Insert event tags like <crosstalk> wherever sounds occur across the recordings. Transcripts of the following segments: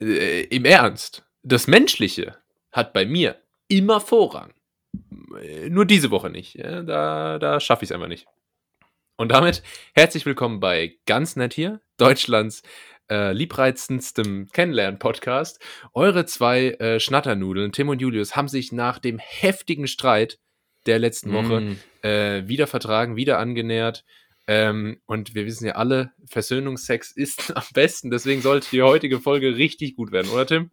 äh, im Ernst, das Menschliche hat bei mir immer Vorrang. Äh, nur diese Woche nicht. Ja, da da schaffe ich es einfach nicht. Und damit herzlich willkommen bei Ganz Nett hier, Deutschlands äh, liebreizendstem Kennenlernen-Podcast. Eure zwei äh, Schnatternudeln, Tim und Julius, haben sich nach dem heftigen Streit der letzten Woche Mm. äh, wieder vertragen, wieder angenähert. Ähm, und wir wissen ja alle, Versöhnungsex <laughs> ist am besten. Deswegen sollte die heutige Folge richtig gut werden, oder Tim?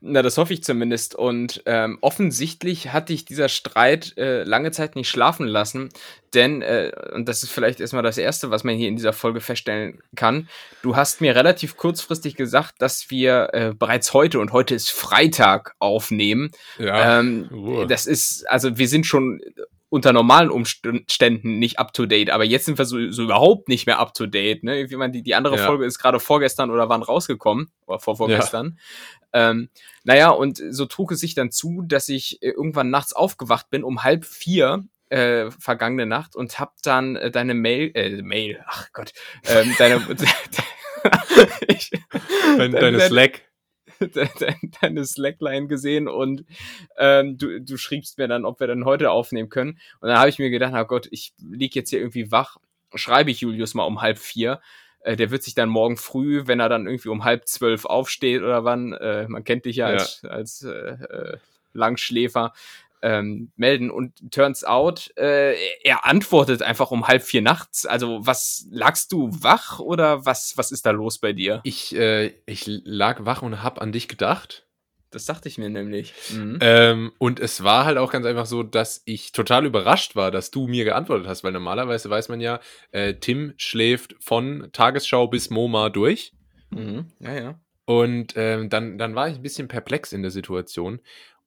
Na, das hoffe ich zumindest. Und ähm, offensichtlich hat dich dieser Streit äh, lange Zeit nicht schlafen lassen. Denn, äh, und das ist vielleicht erstmal das Erste, was man hier in dieser Folge feststellen kann, du hast mir relativ kurzfristig gesagt, dass wir äh, bereits heute, und heute ist Freitag, aufnehmen. ähm, Uah. das ist, also wir sind schon unter normalen Umständen nicht up to date, aber jetzt sind wir so, so überhaupt nicht mehr up to date. Ne? Wie man die, die andere Ja. Folge ist gerade vorgestern oder wann rausgekommen, oder vor vorgestern. Ähm, naja, und so trug es sich dann zu, dass ich äh, irgendwann nachts aufgewacht bin um halb vier äh, vergangene Nacht und hab dann äh, deine Mail, äh, Mail, ach Gott, ähm, deine, <laughs> <laughs> ich, Dein, deine Slack. <laughs> de- de- deine Slackline gesehen und ähm, du, du schriebst mir dann, ob wir dann heute aufnehmen können. Und dann habe ich mir gedacht, na Gott, ich lieg jetzt hier irgendwie wach, schreibe ich Julius mal um halb vier. Äh, der wird sich dann morgen früh, wenn er dann irgendwie um halb zwölf aufsteht oder wann, äh, man kennt dich ja, Ja. als, als äh, äh, Langschläfer, ähm, melden. Und turns out, äh, er antwortet einfach um halb vier nachts. Also was, lagst du wach oder was, was ist da los bei dir? Ich, äh, ich lag wach und hab an dich gedacht. Das dachte ich mir nämlich. Mhm. Ähm, und es war halt auch ganz einfach so, dass ich total überrascht war, dass du mir geantwortet hast, weil normalerweise weiß man ja, äh, Tim schläft von Tagesschau bis MoMA durch. Mhm. Ja, ja. Und ähm, dann, dann war ich ein bisschen perplex in der Situation.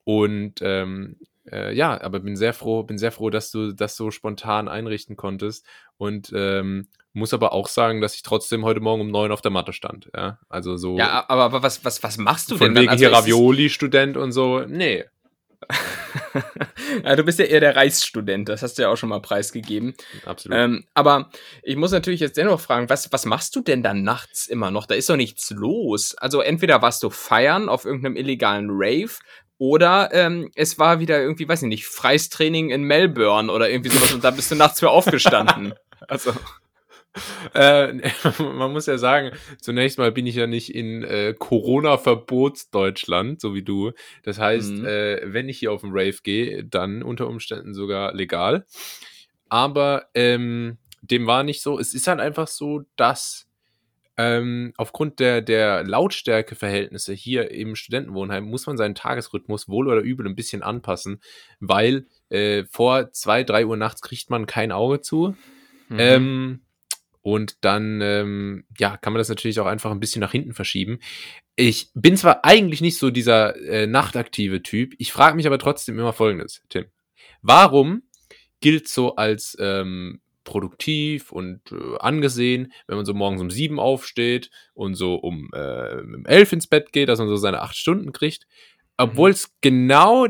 Und ähm, äh, ja, aber bin sehr froh, bin sehr froh, dass du das so spontan einrichten konntest. Und ähm, muss aber auch sagen, dass ich trotzdem heute Morgen um neun auf der Matte stand. Ja, also so Ja, aber, aber was, was, was machst du von denn dann? wegen Also hier Ravioli-Student und so. Nee. <laughs> ja, du bist ja eher der Reichsstudent, das hast du ja auch schon mal preisgegeben. Absolut. Ähm, aber ich muss natürlich jetzt dennoch fragen, was, was machst du denn dann nachts immer noch? Da ist doch nichts los. Also entweder warst du feiern auf irgendeinem illegalen Rave oder ähm, es war wieder irgendwie, weiß ich nicht, freies Training in Melbourne oder irgendwie sowas und da bist du nachts für aufgestanden. <laughs> Also, Äh, <laughs> man muss ja sagen, zunächst mal bin ich ja nicht in äh, Corona-Verbotsdeutschland, so wie du. Das heißt, Mhm. äh, wenn ich hier auf den Rave gehe, dann unter Umständen sogar legal. Aber ähm, dem war nicht so. Es ist halt einfach so, dass ähm, aufgrund der, der Lautstärkeverhältnisse hier im Studentenwohnheim muss man seinen Tagesrhythmus wohl oder übel ein bisschen anpassen, weil äh, vor zwei, drei Uhr nachts kriegt man kein Auge zu. mhm. Ähm, und dann, ähm, ja, kann man das natürlich auch einfach ein bisschen nach hinten verschieben. Ich bin zwar eigentlich nicht so dieser äh, nachtaktive Typ, ich frage mich aber trotzdem immer Folgendes, Tim. Warum gilt so als ähm, produktiv und äh, angesehen, wenn man so morgens um sieben aufsteht und so um, äh, um elf ins Bett geht, dass man so seine acht Stunden kriegt, obwohl es genau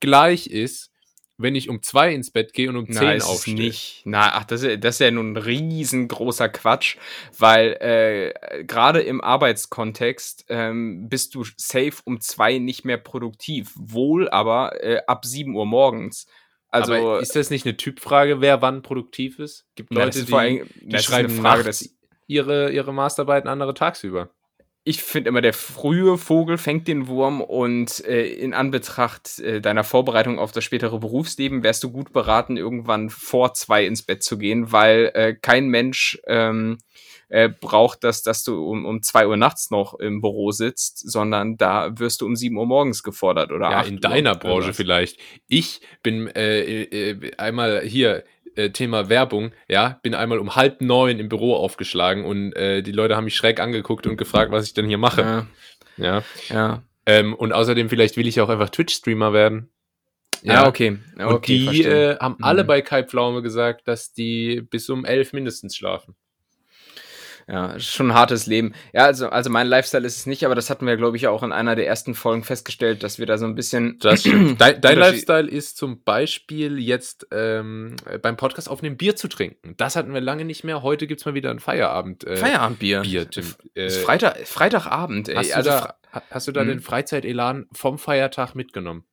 gleich ist, wenn ich um zwei ins Bett gehe und um zehn Na, aufstehe. nicht. Na, ach, das ist, das ist ja nun ein riesengroßer Quatsch, weil äh, gerade im Arbeitskontext ähm, bist du safe um zwei nicht mehr produktiv. Wohl aber äh, ab 7 Uhr morgens. Also, aber ist das nicht eine Typfrage, wer wann produktiv ist? Gibt na, das Leute, ist vor die, allem- die schreiben eine Frage des, ihre, ihre Masterarbeiten, andere tagsüber. ich finde immer, der frühe Vogel fängt den Wurm und äh, in Anbetracht äh, deiner Vorbereitung auf das spätere Berufsleben wärst du gut beraten, irgendwann vor zwei ins Bett zu gehen, weil äh, kein Mensch ähm, äh, braucht das, dass du um, um zwei Uhr nachts noch im Büro sitzt, sondern da wirst du um sieben Uhr morgens gefordert oder Ja, in deiner oder Branche was. vielleicht. Ich bin äh, äh, einmal hier, äh, Thema Werbung, ja, bin einmal um halb neun im Büro aufgeschlagen und äh, die Leute haben mich schräg angeguckt und gefragt, was ich denn hier mache. Ja, Ja. ja. Ähm, und außerdem, vielleicht will ich auch einfach Twitch-Streamer werden. Ja, okay. Ja, Und okay, die äh, haben alle Mhm. bei Kai Pflaume gesagt, dass die bis um elf mindestens schlafen. Ja, schon ein hartes Leben. Ja, also, also mein Lifestyle ist es nicht, aber das hatten wir, glaube ich, auch in einer der ersten Folgen festgestellt, dass wir da so ein bisschen. Das stimmt. <clears throat> Dein, Lifestyle ist zum Beispiel jetzt ähm, beim Podcast aufnehmen, Bier zu trinken. Das hatten wir lange nicht mehr. Heute gibt's mal wieder ein Feierabend. Äh, Feierabendbier. Bier, Tim. Äh, Ist Freitag, Freitagabend, ey. hast, du Also, da, Hast du da mhm. den Freizeitelan vom Feiertag mitgenommen?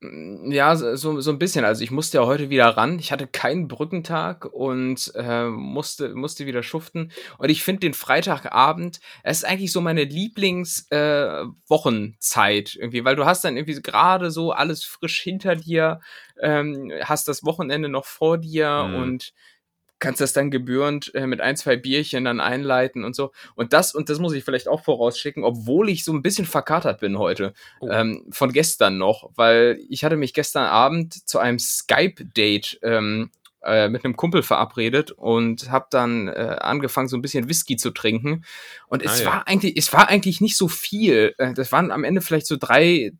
Mm, ja, so, so ein bisschen. Also ich musste ja heute wieder ran. Ich hatte keinen Brückentag und äh, musste, musste wieder schuften. Und ich finde den Freitagabend, es ist eigentlich so meine Lieblingswochenzeit äh, irgendwie, weil du hast dann irgendwie gerade so alles frisch hinter dir, ähm, hast das Wochenende noch vor dir mhm. und kannst das dann gebührend äh, mit ein, zwei Bierchen dann einleiten und so. Und das, und das muss ich vielleicht auch vorausschicken, obwohl ich so ein bisschen verkatert bin heute, oh. ähm, von gestern noch, weil ich hatte mich gestern Abend zu einem Skype-Date ähm, äh, mit einem Kumpel verabredet und habe dann äh, angefangen, so ein bisschen Whisky zu trinken. Und es ah, ja. war eigentlich, es war eigentlich nicht so viel. Äh, das waren am Ende vielleicht so drei,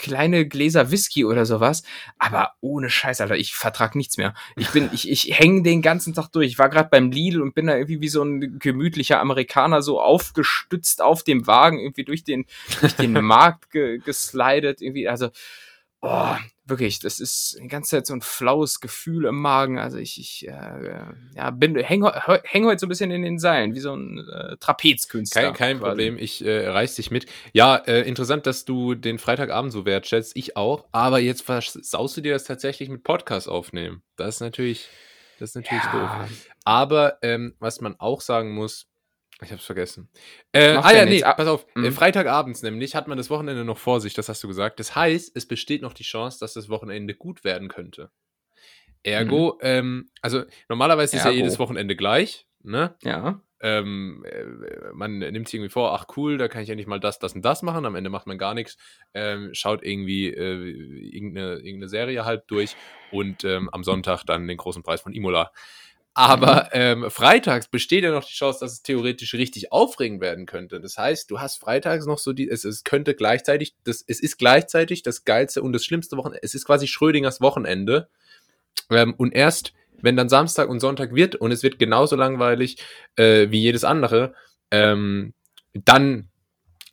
kleine Gläser Whisky oder sowas, aber ohne Scheiß, Alter, ich vertrag nichts mehr. Ich bin, <laughs> ich, ich hänge den ganzen Tag durch. Ich war gerade beim Lidl und bin da irgendwie wie so ein gemütlicher Amerikaner so aufgestützt auf dem Wagen irgendwie durch den, durch den <laughs> Markt ge geslidet, irgendwie, also, oh, wirklich, das ist die ganze Zeit so ein flaues Gefühl im Magen. Also ich, ich äh, ja, bin, häng, häng heute so ein bisschen in den Seilen, wie so ein äh, Trapezkünstler. Kein, kein Problem, ich äh, reiß dich mit. Ja, äh, interessant, dass du den Freitagabend so wertschätzt. Ich auch. Aber jetzt versaust du dir das tatsächlich mit Podcast aufnehmen. Das ist natürlich, das ist natürlich ja. doof. Aber ähm, was man auch sagen muss, ich hab's vergessen. Äh, ah ja, nee, pass auf. Mhm. Freitagabends nämlich hat man das Wochenende noch vor sich, das hast du gesagt. Das heißt, es besteht noch die Chance, dass das Wochenende gut werden könnte. Ergo, mhm. ähm, also normalerweise Ergo. ist ja jedes Wochenende gleich, ne? Ja. Ähm, äh, man nimmt sich irgendwie vor, ach cool, da kann ich nicht mal das, das und das machen. Am Ende macht man gar nichts, ähm, schaut irgendwie äh, irgendeine, irgendeine Serie halb durch und ähm, am Sonntag dann den großen Preis von Imola. Aber mhm. ähm, freitags besteht ja noch die Chance, dass es theoretisch richtig aufregend werden könnte. Das heißt, du hast freitags noch so die, es, es könnte gleichzeitig, das, es ist gleichzeitig das geilste und das schlimmste Wochenende. Es ist quasi Schrödingers Wochenende. Ähm, und erst, wenn dann Samstag und Sonntag wird und es wird genauso langweilig äh, wie jedes andere, ähm, dann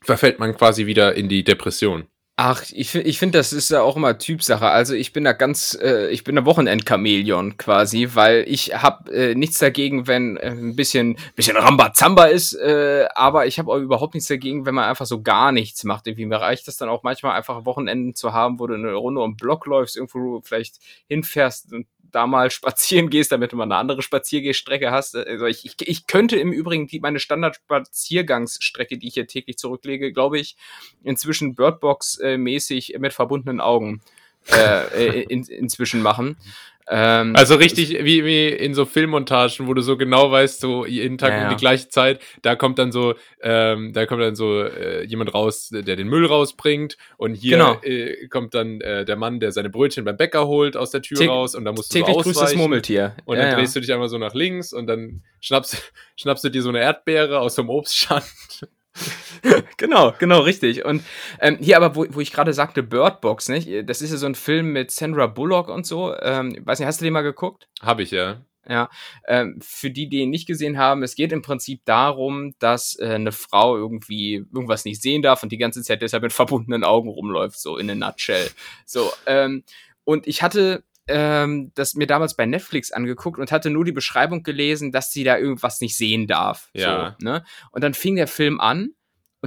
verfällt man quasi wieder in die Depression. Ach, ich, ich finde, das ist ja auch immer Typsache. Also ich bin da ganz, äh, ich bin der Wochenendchamäleon quasi, weil ich habe äh, nichts dagegen, wenn äh, ein bisschen, bisschen Rambazamba ist, äh, aber ich habe auch überhaupt nichts dagegen, wenn man einfach so gar nichts macht. Irgendwie mir reicht das dann auch manchmal einfach Wochenenden zu haben, wo du eine Runde um Block läufst, irgendwo vielleicht hinfährst und da mal <laughs> spazieren gehst, damit du mal eine andere Spaziergehstrecke hast. Also ich, ich, ich könnte im Übrigen die, meine Standard-Spaziergangsstrecke, die ich hier täglich zurücklege, glaube ich, inzwischen Birdbox-mäßig mit verbundenen Augen äh, in, inzwischen machen. <laughs> Ähm, also richtig wie, wie in so Filmmontagen, wo du so genau weißt, so jeden Tag ja, um die gleiche Zeit, da kommt dann so, ähm, da kommt dann so äh, jemand raus, der den Müll rausbringt und hier genau. äh, kommt dann äh, der Mann, der seine Brötchen beim Bäcker holt aus der Tür Tä raus und da musst du so ausweichen. das Murmeltier. Und ja, dann drehst du dich einmal so nach links und dann schnappst, <laughs> schnappst du dir so eine Erdbeere aus dem Obststand <laughs> genau, genau, richtig. Und ähm, hier aber, wo, wo ich gerade sagte, Bird Box, nicht? Das ist ja so ein Film mit Sandra Bullock und so. Ähm, weiß nicht, hast du den mal geguckt? Hab ich, ja. Ja, ähm, für die, die ihn nicht gesehen haben, es geht im Prinzip darum, dass äh, eine Frau irgendwie irgendwas nicht sehen darf und die ganze Zeit deshalb mit verbundenen Augen rumläuft, so in a nutshell. So, ähm, und ich hatte ähm, das mir damals bei Netflix angeguckt und hatte nur die Beschreibung gelesen, dass sie da irgendwas nicht sehen darf. Ja. So, ne? Und dann fing der Film an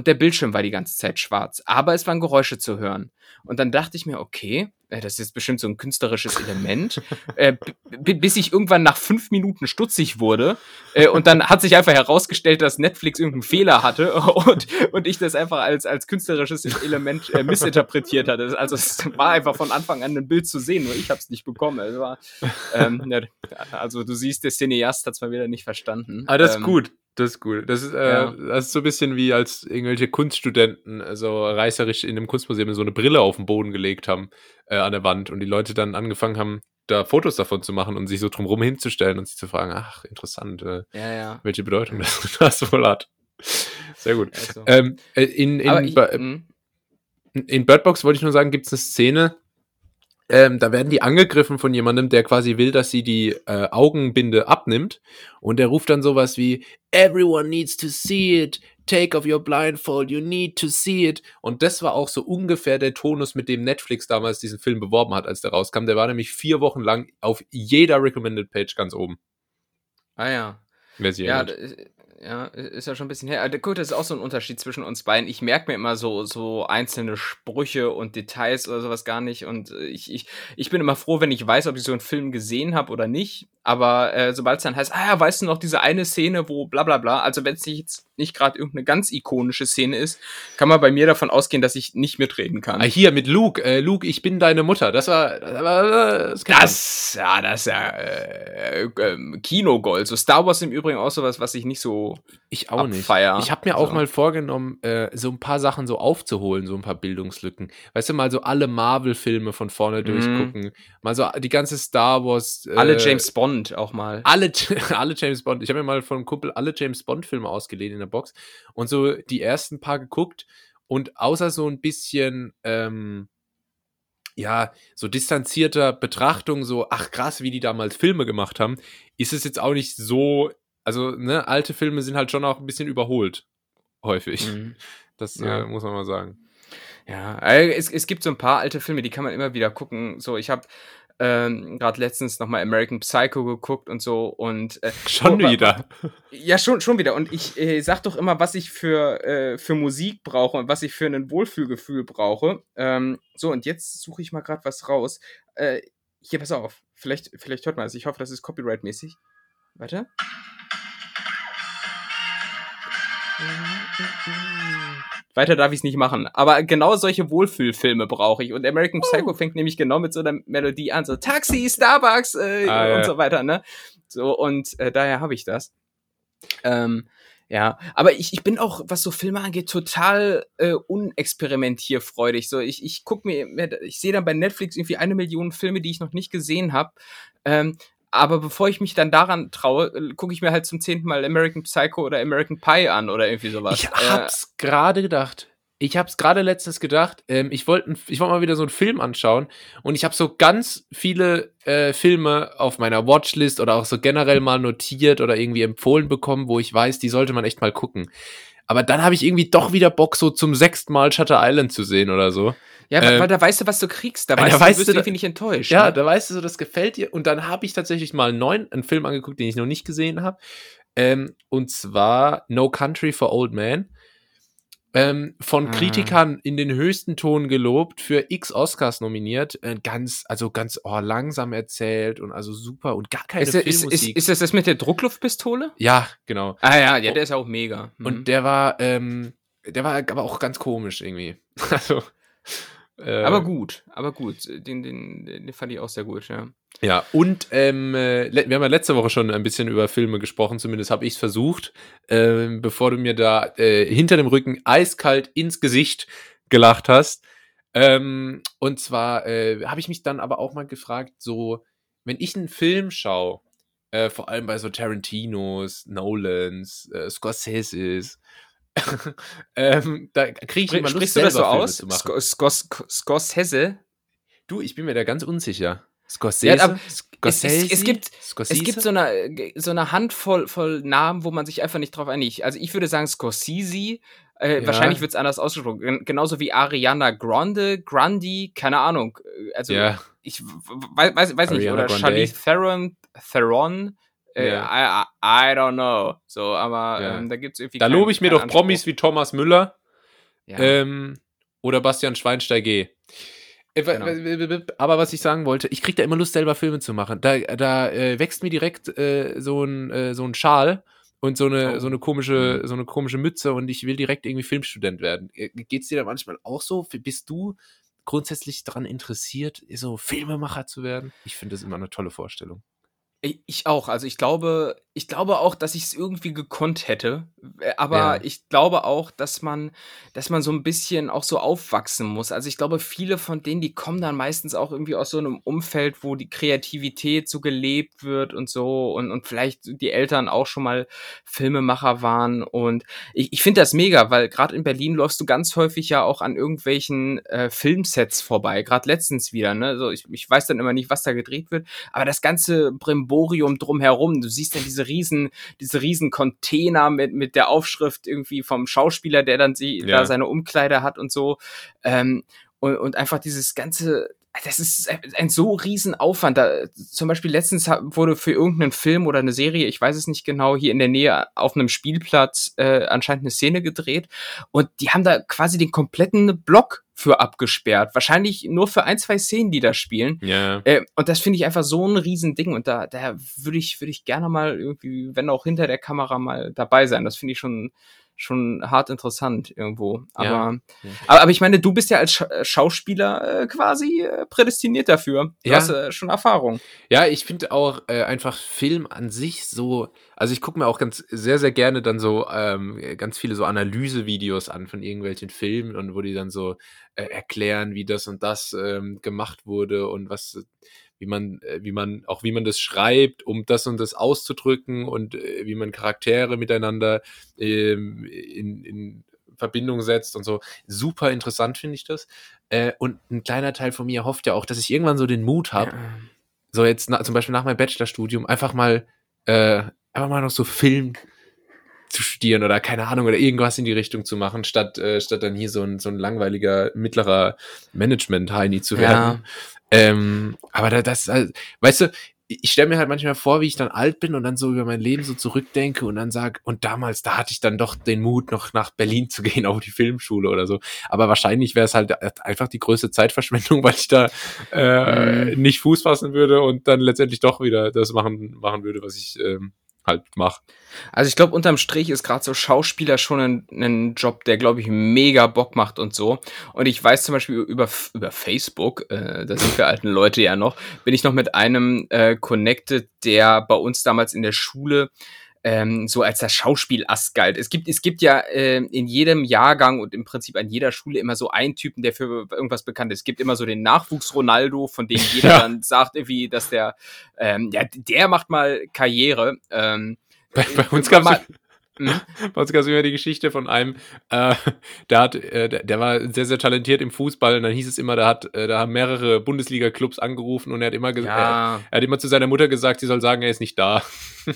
und der Bildschirm war die ganze Zeit schwarz, aber es waren Geräusche zu hören. Und dann dachte ich mir, okay, äh, das ist jetzt bestimmt so ein künstlerisches Element, <laughs> äh, bis ich irgendwann nach fünf Minuten stutzig wurde äh, und dann hat sich einfach herausgestellt, dass Netflix irgendeinen Fehler hatte <laughs> und, und ich das einfach als, als künstlerisches Element äh, missinterpretiert hatte. Also es war einfach von Anfang an ein Bild zu sehen, nur ich habe es nicht bekommen. Also, war, ähm, also du siehst, der Cineast hat es mal wieder nicht verstanden. Ah, das ist ähm, gut. Das ist cool. Das ist, äh, ja. das ist so ein bisschen wie als irgendwelche Kunststudenten, also reißerisch in einem Kunstmuseum so eine Brille auf den Boden gelegt haben äh, an der Wand und die Leute dann angefangen haben, da Fotos davon zu machen und sich so drumherum hinzustellen und sich zu fragen, ach, interessant, äh, ja, ja. welche Bedeutung das, <laughs> das wohl hat. Sehr gut. Also. Ähm, äh, in, in, ich, hm? in Birdbox wollte ich nur sagen, gibt es eine Szene, ähm, da werden die angegriffen von jemandem, der quasi will, dass sie die äh, Augenbinde abnimmt. Und der ruft dann sowas wie, Everyone needs to see it. Take off your blindfold. You need to see it. Und das war auch so ungefähr der Tonus, mit dem Netflix damals diesen Film beworben hat, als der rauskam. Der war nämlich vier Wochen lang auf jeder Recommended Page ganz oben. Ah ja. Wer sie ja, Ja, ist ja schon ein bisschen her. Also, Gut, das ist auch so ein Unterschied zwischen uns beiden. Ich merke mir immer so, so einzelne Sprüche und Details oder sowas gar nicht. Und äh, ich, ich, ich bin immer froh, wenn ich weiß, ob ich so einen Film gesehen habe oder nicht. Aber äh, sobald es dann heißt, ah ja, weißt du noch diese eine Szene, wo bla bla bla, also wenn es jetzt nicht gerade irgendeine ganz ikonische Szene ist, kann man bei mir davon ausgehen, dass ich nicht mitreden kann. Ah, hier mit Luke, äh, Luke, ich bin deine Mutter. Das war, das, war, das, ja, das ist ja äh, äh, Kinogold. So Star Wars im Übrigen auch sowas, was ich nicht so ich auch abfeier. nicht. Ich habe mir auch mal vorgenommen, äh, so ein paar Sachen so aufzuholen, so ein paar Bildungslücken. Weißt du, mal so alle Marvel-Filme von vorne mhm. durchgucken, mal so die ganze Star Wars, äh, alle James Bond Bond auch mal. Alle, <laughs> alle James Bond. Ich habe mir mal von einem Kumpel alle James Bond-Filme ausgeliehen in der Box und so die ersten paar geguckt und außer so ein bisschen, ähm, ja, so distanzierter Betrachtung, so, ach krass, wie die damals Filme gemacht haben, ist es jetzt auch nicht so, also, ne, alte Filme sind halt schon auch ein bisschen überholt. Häufig. Mhm. <laughs> Das ja. äh, muss man mal sagen. Ja, äh, es, es gibt so ein paar alte Filme, die kann man immer wieder gucken. So, ich habe ähm, gerade letztens nochmal American Psycho geguckt und so und äh, <laughs> schon oh, wieder. Ja, schon, schon wieder. Und ich äh, sag doch immer, was ich für, äh, für Musik brauche und was ich für ein Wohlfühlgefühl brauche. Ähm, so, und jetzt suche ich mal gerade was raus. Äh, hier, pass auf. Vielleicht, vielleicht hört man es. Ich hoffe, das ist copyright-mäßig. Warte. Weiter darf ich es nicht machen. Aber genau solche Wohlfühlfilme brauche ich. Und American Psycho oh. fängt nämlich genau mit so einer Melodie an. So Taxi, Starbucks äh, ah, und ja. so weiter, ne? So, und äh, daher habe ich das. Ähm, ja, aber ich, ich bin auch, was so Filme angeht, total äh, unexperimentierfreudig. So, ich, ich guck mir, ich sehe dann bei Netflix irgendwie eine Million Filme, die ich noch nicht gesehen habe. Ähm, aber bevor ich mich dann daran traue, äh, gucke ich mir halt zum zehnten Mal American Psycho oder American Pie an oder irgendwie sowas. Ich hab's äh, gerade gedacht. Ich hab's gerade letztens gedacht. Ähm, ich wollte ich wollt mal wieder so einen Film anschauen und ich habe so ganz viele äh, Filme auf meiner Watchlist oder auch so generell mal notiert oder irgendwie empfohlen bekommen, wo ich weiß, die sollte man echt mal gucken. Aber dann habe ich irgendwie doch wieder Bock, so zum sechsten Mal Shutter Island zu sehen oder so. Ja, weil, ähm, weil da weißt du, was du kriegst. Da weißt, da du, weißt du, du irgendwie nicht enttäuscht. Ja, ne? da weißt du so, das gefällt dir. Und dann habe ich tatsächlich mal einen neuen, einen Film angeguckt, den ich noch nicht gesehen habe. Ähm, und zwar No Country for Old Men. Ähm, von ah. Kritikern in den höchsten Ton gelobt, für x Oscars nominiert, äh, ganz, also ganz oh, langsam erzählt und also super und gar keine ist, Filmmusik. Ist, ist, ist das das mit der Druckluftpistole? Ja, genau. Ah ja, ja, der ist ja auch mega. Mhm. Und der war, ähm, der war aber auch ganz komisch irgendwie. <laughs> Also äh, aber gut, aber gut. Den, den, den fand ich auch sehr gut, ja. Ja, und ähm, äh, wir haben ja letzte Woche schon ein bisschen über Filme gesprochen, zumindest habe ich es versucht, äh, bevor du mir da äh, hinter dem Rücken eiskalt ins Gesicht gelacht hast. Ähm, und zwar äh, habe ich mich dann aber auch mal gefragt, so, wenn ich einen Film schaue, äh, vor allem bei so Tarantinos, Nolans, Scorseses, <laughs> ähm, da kriege ich immer Lust, Sprichst du das so aus? Scorsese? Du, ich bin mir da ganz unsicher. Scorsese? Ja, es, es, es, gibt, es gibt so eine, so eine Handvoll voll Namen, wo man sich einfach nicht drauf einigt. Also ich würde sagen Scorsese, äh, ja. wahrscheinlich wird es anders ausgesprochen. Genauso wie Ariana Grande, Grundy, keine Ahnung. Also ja. ich weiß, weiß, weiß nicht, oder Charlize Theron, Theron Yeah. I, I, don't know. So, aber yeah. ähm, da gibt's irgendwie. Da lobe ich mir doch Anspruch. Promis wie Thomas Müller ja. ähm, oder Bastian Schweinsteiger. Äh, genau. Aber was ich sagen wollte, ich krieg da immer Lust, selber Filme zu machen. Da, da äh, wächst mir direkt äh, so, ein, äh, so ein Schal und so eine, oh. so, eine komische, mhm. so eine komische Mütze und ich will direkt irgendwie Filmstudent werden. Äh, geht's dir da manchmal auch so? Bist du grundsätzlich daran interessiert, so Filmemacher zu werden? Ich finde das immer eine tolle Vorstellung. Ich auch. Also ich glaube, ich glaube auch, dass ich es irgendwie gekonnt hätte. Äh, aber ja. ich glaube auch, dass man, dass man so ein bisschen auch so aufwachsen muss. Also ich glaube, viele von denen, die kommen dann meistens auch irgendwie aus so einem Umfeld, wo die Kreativität so gelebt wird und so und, und vielleicht die Eltern auch schon mal Filmemacher waren. Und ich, ich finde das mega, weil gerade in Berlin läufst du ganz häufig ja auch an irgendwelchen äh, Filmsets vorbei. Gerade letztens wieder. Ne? So, ich, ich weiß dann immer nicht, was da gedreht wird. Aber das ganze Brim Brimborium drumherum. Du siehst dann diese riesen, diese riesen Container mit, mit der Aufschrift irgendwie vom Schauspieler, der dann sie, ja. da seine Umkleider hat und so. Ähm, und, und einfach dieses ganze, das ist ein so riesen Aufwand. Da, zum Beispiel letztens wurde für irgendeinen Film oder eine Serie, ich weiß es nicht genau, hier in der Nähe auf einem Spielplatz äh, anscheinend eine Szene gedreht und die haben da quasi den kompletten Block für abgesperrt. Wahrscheinlich nur für ein, zwei Szenen, die da spielen. Ja. Äh, und das finde ich einfach so ein Riesending. Und da, da würde ich, würde ich gerne mal irgendwie, wenn auch hinter der Kamera mal dabei sein. Das finde ich schon, schon hart interessant irgendwo. Aber, ja. aber, aber, ich meine, du bist ja als äh, Schauspieler äh, quasi äh, prädestiniert dafür. Du ja. hast äh, schon Erfahrung. Ja, ich finde auch äh, einfach Film an sich so, also ich gucke mir auch ganz sehr, sehr gerne dann so ähm, ganz viele so Analysevideos an von irgendwelchen Filmen und wo die dann so äh, erklären, wie das und das ähm, gemacht wurde und was wie man, äh, wie man, auch wie man das schreibt, um das und das auszudrücken und äh, wie man Charaktere miteinander ähm, in, in Verbindung setzt und so. Super interessant finde ich das. Äh, und ein kleiner Teil von mir hofft ja auch, dass ich irgendwann so den Mut habe, ja. so jetzt na, zum Beispiel nach meinem Bachelorstudium einfach mal, äh, einfach mal noch so Film zu studieren oder keine Ahnung oder irgendwas in die Richtung zu machen, statt, äh, statt dann hier so ein, so ein langweiliger mittlerer Management-Heini zu werden. Ja. Ähm, aber da, das, also, weißt du, ich stelle mir halt manchmal vor, wie ich dann alt bin und dann so über mein Leben so zurückdenke und dann sag, und damals, da hatte ich dann doch den Mut, noch nach Berlin zu <laughs> gehen, auf die Filmschule oder so. Aber wahrscheinlich wäre es halt einfach die größte Zeitverschwendung, weil ich da äh, mhm. nicht Fuß fassen würde und dann letztendlich doch wieder das machen, machen würde, was ich ähm, halt mache. Also ich glaube, unterm Strich ist gerade so Schauspieler schon ein, ein Job, der, glaube ich, mega Bock macht und so. Und ich weiß zum Beispiel über, über Facebook, äh, das sind für alten Leute ja noch, bin ich noch mit einem äh, connected, der bei uns damals in der Schule ähm, so als das Schauspielass galt. Es gibt, es gibt ja äh, in jedem Jahrgang und im Prinzip an jeder Schule immer so einen Typen, der für irgendwas bekannt ist. Es gibt immer so den Nachwuchs-Ronaldo, von dem jeder <laughs> ja. dann sagt, irgendwie, dass der, ähm, ja, der macht mal Karriere. Ähm, bei, bei uns gab es hm? <laughs> Bei uns gab es immer die Geschichte von einem, äh, der hat, äh, der, der, war sehr, sehr talentiert im Fußball und dann hieß es immer, da hat, äh, da haben mehrere Bundesliga-Clubs angerufen und er hat immer ja. er, er, hat immer zu seiner Mutter gesagt, sie soll sagen, er ist nicht da. <laughs>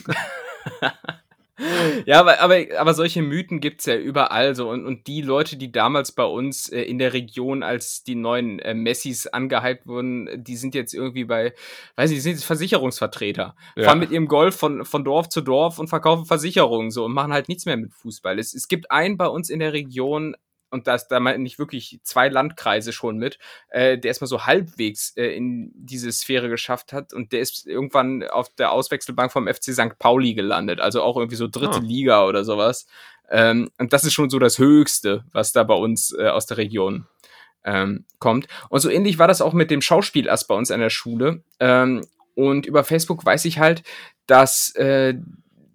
<laughs> ja, aber, aber, aber solche Mythen gibt es ja überall so. Und, und die Leute, die damals bei uns äh, in der Region als die neuen äh, Messis angehypt wurden, die sind jetzt irgendwie bei, weiß ich, die sind jetzt Versicherungsvertreter. Ja. Fahren mit ihrem Golf von, von Dorf zu Dorf und verkaufen Versicherungen so und machen halt nichts mehr mit Fußball. Es, es gibt einen bei uns in der Region, und das, da meine ich wirklich zwei Landkreise schon mit, äh, der erstmal so halbwegs äh, in diese Sphäre geschafft hat und der ist irgendwann auf der Auswechselbank vom FC St. Pauli gelandet, also auch irgendwie so dritte oh. Liga oder sowas. Ähm, und das ist schon so das Höchste, was da bei uns äh, aus der Region ähm, kommt. Und so ähnlich war das auch mit dem Schauspielass bei uns an der Schule. Ähm, und über Facebook weiß ich halt, dass, äh,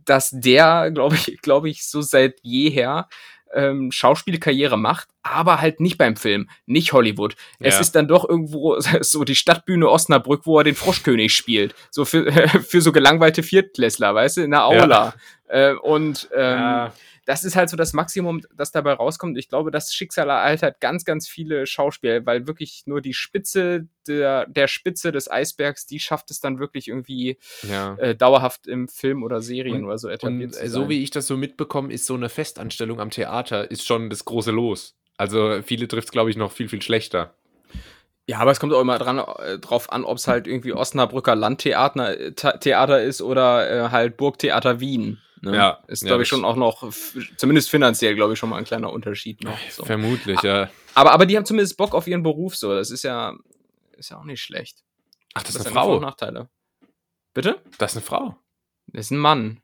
dass der, <laughs> glaube ich, glaube ich, so seit jeher ähm, Schauspielkarriere macht, aber halt nicht beim Film, nicht Hollywood. Ja. Es ist dann doch irgendwo <laughs> so die Stadtbühne Osnabrück, wo er den Froschkönig spielt. So für, <laughs> für so gelangweilte Viertklässler, weißt du, in der Aula. Ja. Äh, und ähm, ja das ist halt so das Maximum, das dabei rauskommt. Ich glaube, das Schicksal ereitert ganz, ganz viele Schauspieler, weil wirklich nur die Spitze der, der Spitze des Eisbergs, die schafft es dann wirklich irgendwie ja. äh, dauerhaft im Film oder Serien und, oder so etabliert und, zu sein. So wie ich das so mitbekomme, ist so eine Festanstellung am Theater ist schon das große Los. Also viele trifft es, glaube ich, noch viel, viel schlechter. Ja, aber es kommt auch immer dran, äh, drauf an, ob es halt irgendwie Osnabrücker Landtheater äh, Theater ist oder äh, halt Burgtheater Wien. Ne? Ja, ist, glaube ja, ich, schon auch noch, zumindest finanziell, glaube ich, schon mal ein kleiner Unterschied noch. So. Vermutlich, ja. Aber, aber die haben zumindest Bock auf ihren Beruf, so. Das ist ja, ist ja auch nicht schlecht. Ach, das, das ist eine Frau. Nachteile. Bitte? Das ist eine Frau. Das ist ein Mann.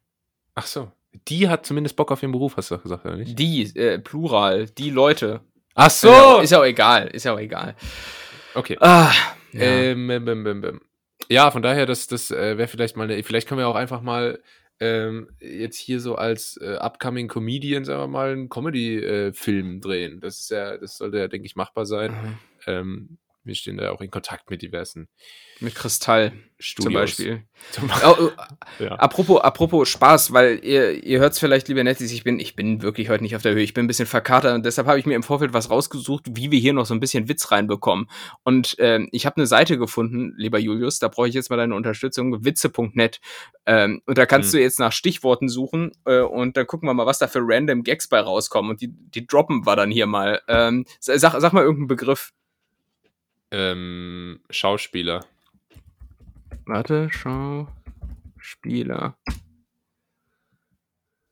Ach so. Die hat zumindest Bock auf ihren Beruf, hast du gesagt, oder nicht? Die, äh, Plural, die Leute. Ach so! Ja, ist ja auch egal, ist ja auch egal. Okay. Ah, ja. Ähm, bim, bim, bim. ja, von daher, das, das äh, wäre vielleicht mal eine, vielleicht können wir auch einfach mal ähm, jetzt hier so als äh, upcoming Comedian, sagen wir mal, einen Comedy-Film äh, drehen. Das ist ja, das sollte ja, denke ich, machbar sein. Mhm. Ähm, wir stehen da auch in Kontakt mit diversen. Mit Kristall Studios. zum Beispiel. Zum oh, oh, <laughs> ja. apropos, apropos Spaß, weil ihr, ihr hört es vielleicht, liebe Nettis, ich bin, ich bin wirklich heute nicht auf der Höhe. Ich bin ein bisschen verkatert und deshalb habe ich mir im Vorfeld was rausgesucht, wie wir hier noch so ein bisschen Witz reinbekommen. Und ähm, ich habe eine Seite gefunden, lieber Julius, da brauche ich jetzt mal deine Unterstützung, witze.net. Ähm, und da kannst hm. du jetzt nach Stichworten suchen äh, und dann gucken wir mal, was da für random Gags bei rauskommen. Und die, die droppen wir dann hier mal. Ähm, sag, sag mal irgendeinen Begriff. Ähm, Schauspieler. Warte, Schauspieler.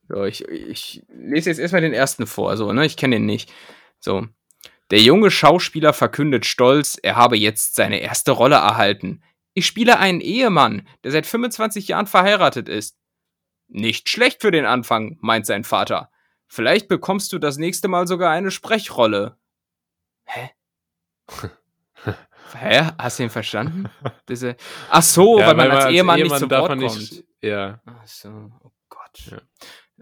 So, ich, ich lese jetzt erstmal den ersten vor, so, ne? Ich kenne den nicht. So. Der junge Schauspieler verkündet stolz, er habe jetzt seine erste Rolle erhalten. Ich spiele einen Ehemann, der seit 25 Jahren verheiratet ist. Nicht schlecht für den Anfang, meint sein Vater. Vielleicht bekommst du das nächste Mal sogar eine Sprechrolle. Hä? <laughs> Hä? Hast du ihn verstanden? <laughs> Diese, ach so, ja, weil, man als, als Ehemann, Ehemann, nicht zu Wort kommt. Nicht, ja. Ach so, oh Gott. Ja.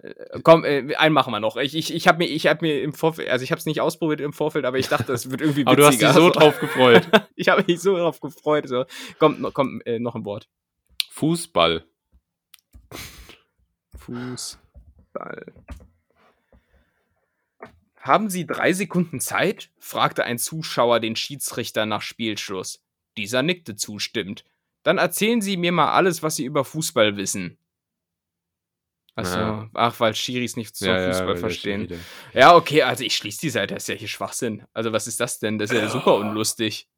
Äh, komm, äh, einen machen wir noch. Ich, ich, ich habe mir, ich hab mir im Vorfeld, also ich habe es nicht ausprobiert im Vorfeld, aber ich dachte, es wird irgendwie witziger. <laughs> aber du hast dich so drauf gefreut. <laughs> ich habe mich so drauf gefreut. So. Komm, komm äh, noch ein Wort. Fußball. Fußball. Haben Sie drei Sekunden Zeit? fragte ein Zuschauer den Schiedsrichter nach Spielschluss. Dieser nickte zustimmend. Dann erzählen Sie mir mal alles, was Sie über Fußball wissen. Achso, ja. ach, weil Schiris nicht so ja, Fußball ja, verstehen. Ja, okay, also ich schließe die Seite, das ist ja hier Schwachsinn. Also was ist das denn? Das ist ja, super unlustig.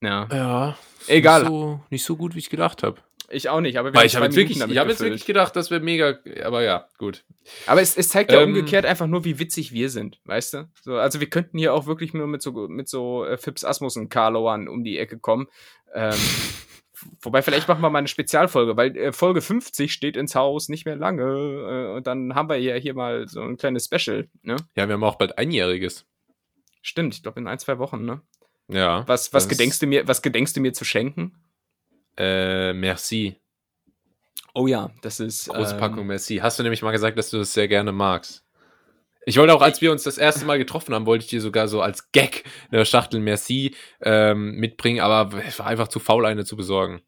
Ja. Ja. Egal. Nicht so, nicht so gut, wie ich gedacht habe. Ich auch nicht, aber wir ich habe jetzt, wirklich, hab jetzt wirklich gedacht, das wäre mega, aber ja, gut. Aber es, es zeigt ja ähm, umgekehrt einfach nur, wie witzig wir sind, weißt du? So, also wir könnten hier auch wirklich nur mit so, mit so äh, Fips Asmus und Carloan um die Ecke kommen. Ähm, <laughs> wobei, vielleicht machen wir mal eine Spezialfolge, weil äh, Folge 50 steht ins Haus nicht mehr lange. Äh, und dann haben wir ja hier mal so ein kleines Special, ne? Ja, wir haben auch bald einjähriges. Stimmt, ich glaube in ein, zwei Wochen, ne? Ja. Was, was gedenkst du mir, was gedenkst du mir zu schenken? Äh, merci. Oh ja, das ist. Große ähm, Packung Merci. Hast du nämlich mal gesagt, dass du das sehr gerne magst. Ich wollte auch, als wir uns das erste Mal getroffen haben, wollte ich dir sogar so als Gag eine Schachtel Merci ähm, mitbringen, aber es war einfach zu faul, eine zu besorgen.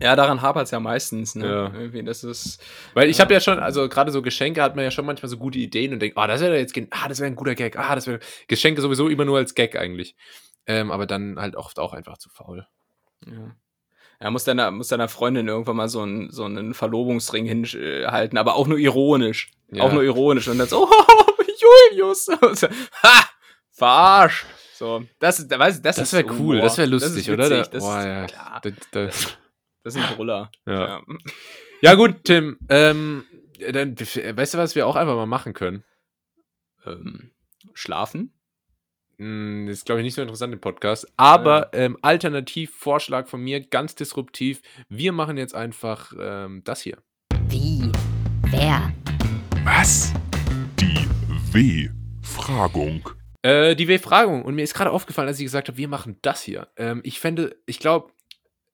Ja, daran hapert es ja meistens, ne? Ja. Irgendwie, das ist. Weil ich habe ja schon, also gerade so Geschenke hat man ja schon manchmal so gute Ideen und denkt, ah, oh, das wäre jetzt, ah, das wäre ein guter Gag, ah, das wäre Geschenke sowieso immer nur als Gag eigentlich. Ähm, aber dann halt oft auch einfach zu faul. Ja. Er muss deiner, muss deiner Freundin irgendwann mal so einen, so einen Verlobungsring hinhalten, aber auch nur ironisch. Ja. Auch nur ironisch. Und dann so, <laughs> oh, Julius. So, <laughs> ha! Verarscht. So, das, das, das, das, das wäre cool, das wäre lustig, das oder? Das, boah, ja. Klar. Das, das, das ist ein Brüller. Ja. ja. ja, gut, Tim. Ähm, dann, weißt du, was wir auch einfach mal machen können? Ähm, schlafen? Hm, ist, glaube ich, nicht so interessant im Podcast. Aber ja. ähm, Alternativvorschlag von mir, ganz disruptiv. Wir machen jetzt einfach ähm, das hier. Wie? Wer? Was? Die W-Fragung. Äh, die W-Fragung. Und mir ist gerade aufgefallen, als ich gesagt habe, wir machen das hier. Ähm, ich fände, ich glaube,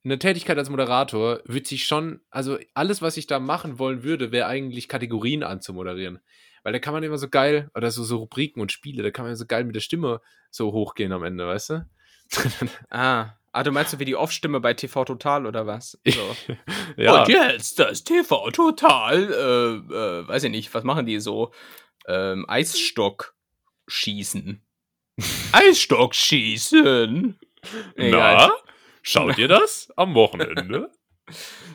eine Tätigkeit als Moderator würde sich schon, also alles, was ich da machen wollen würde, wäre eigentlich Kategorien anzumoderieren. Weil da kann man immer so geil, oder so, so Rubriken und Spiele, da kann man so geil mit der Stimme so hochgehen am Ende, weißt du? <laughs> ah. Ah, du meinst so wie die Off-Stimme bei TV Total oder was? <laughs> So. ja. Und jetzt das TV Total, äh, äh, weiß ich nicht, was machen die so? Ähm, Eisstock schießen. <laughs> Eisstock schießen. Na, schaut ihr das am Wochenende?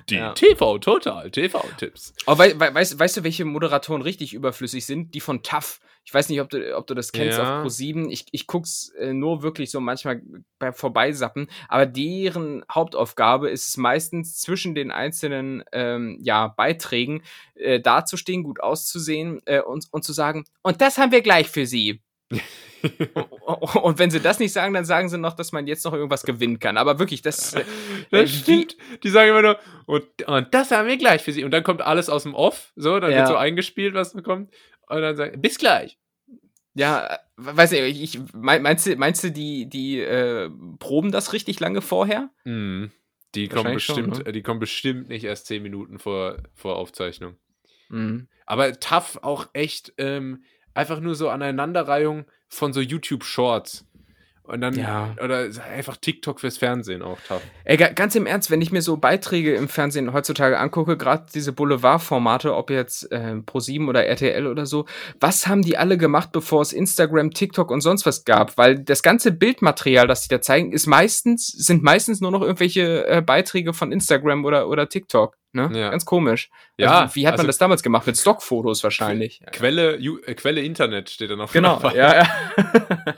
Die ja. TV Total TV-Tipps. Aber we we weißt, weißt du, welche Moderatoren richtig überflüssig sind? Die von TAF. Ich weiß nicht, ob du, ob du das kennst ja. auf Pro7. Ich, ich guck's äh, nur wirklich so manchmal bei Vorbeisappen. Aber deren Hauptaufgabe ist es meistens zwischen den einzelnen ähm, ja, Beiträgen äh, dazustehen, gut auszusehen äh, und, und zu sagen, und das haben wir gleich für Sie. <laughs> und wenn sie das nicht sagen, dann sagen sie noch, dass man jetzt noch irgendwas gewinnen kann. Aber wirklich, das, äh, das stimmt. Die sagen immer nur, und, und, das haben wir gleich für sie. Und dann kommt alles aus dem Off, so, dann ja. wird so eingespielt, was kommt. Und dann sagen, bis gleich. Ja, weiß nicht, ich, meinst du, meinst du, die, die äh, proben das richtig lange vorher? Mm, die kommen bestimmt, schon, ne? die kommen bestimmt nicht erst zehn Minuten vor, vor Aufzeichnung. Mm. Aber tough auch echt, ähm, einfach nur so Aneinanderreihung von so YouTube Shorts. Und dann, ja. oder einfach TikTok fürs Fernsehen auch tough. Ey, ganz im Ernst, wenn ich mir so Beiträge im Fernsehen heutzutage angucke, gerade diese Boulevard-Formate, ob jetzt äh, Pro7 oder RTL oder so, was haben die alle gemacht, bevor es Instagram, TikTok und sonst was gab? Weil das ganze Bildmaterial, das die da zeigen, ist meistens, sind meistens nur noch irgendwelche äh, Beiträge von Instagram oder, oder TikTok. Ne? Ja. Ganz komisch. Ja, also, wie hat man also, das damals gemacht? Mit Stockfotos wahrscheinlich. Quelle, äh, Quelle Internet steht da noch. Genau, <laughs> ja, ja.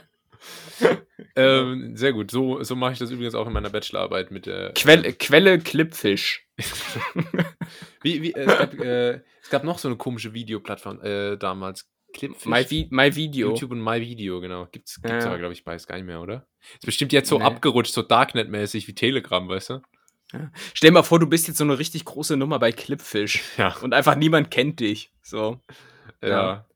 <laughs> Ähm, sehr gut. So, so mache ich das übrigens auch in meiner Bachelorarbeit mit der. Quelle, Quelle Clipfish. <laughs> Wie, wie, äh, es, gab, äh, es gab noch so eine komische Videoplattform äh, damals. Clipfish. My, Vi My Video. YouTube und My Video, genau. Gibt's, gibt's Ja. aber, glaube ich, gar nicht mehr, oder? Ist bestimmt jetzt so Nee. abgerutscht, so Darknet-mäßig wie Telegram, weißt du? Stell dir mal vor, du bist jetzt so eine richtig große Nummer bei Clipfish. Ja. Und einfach niemand kennt dich. So. Ja. Ja.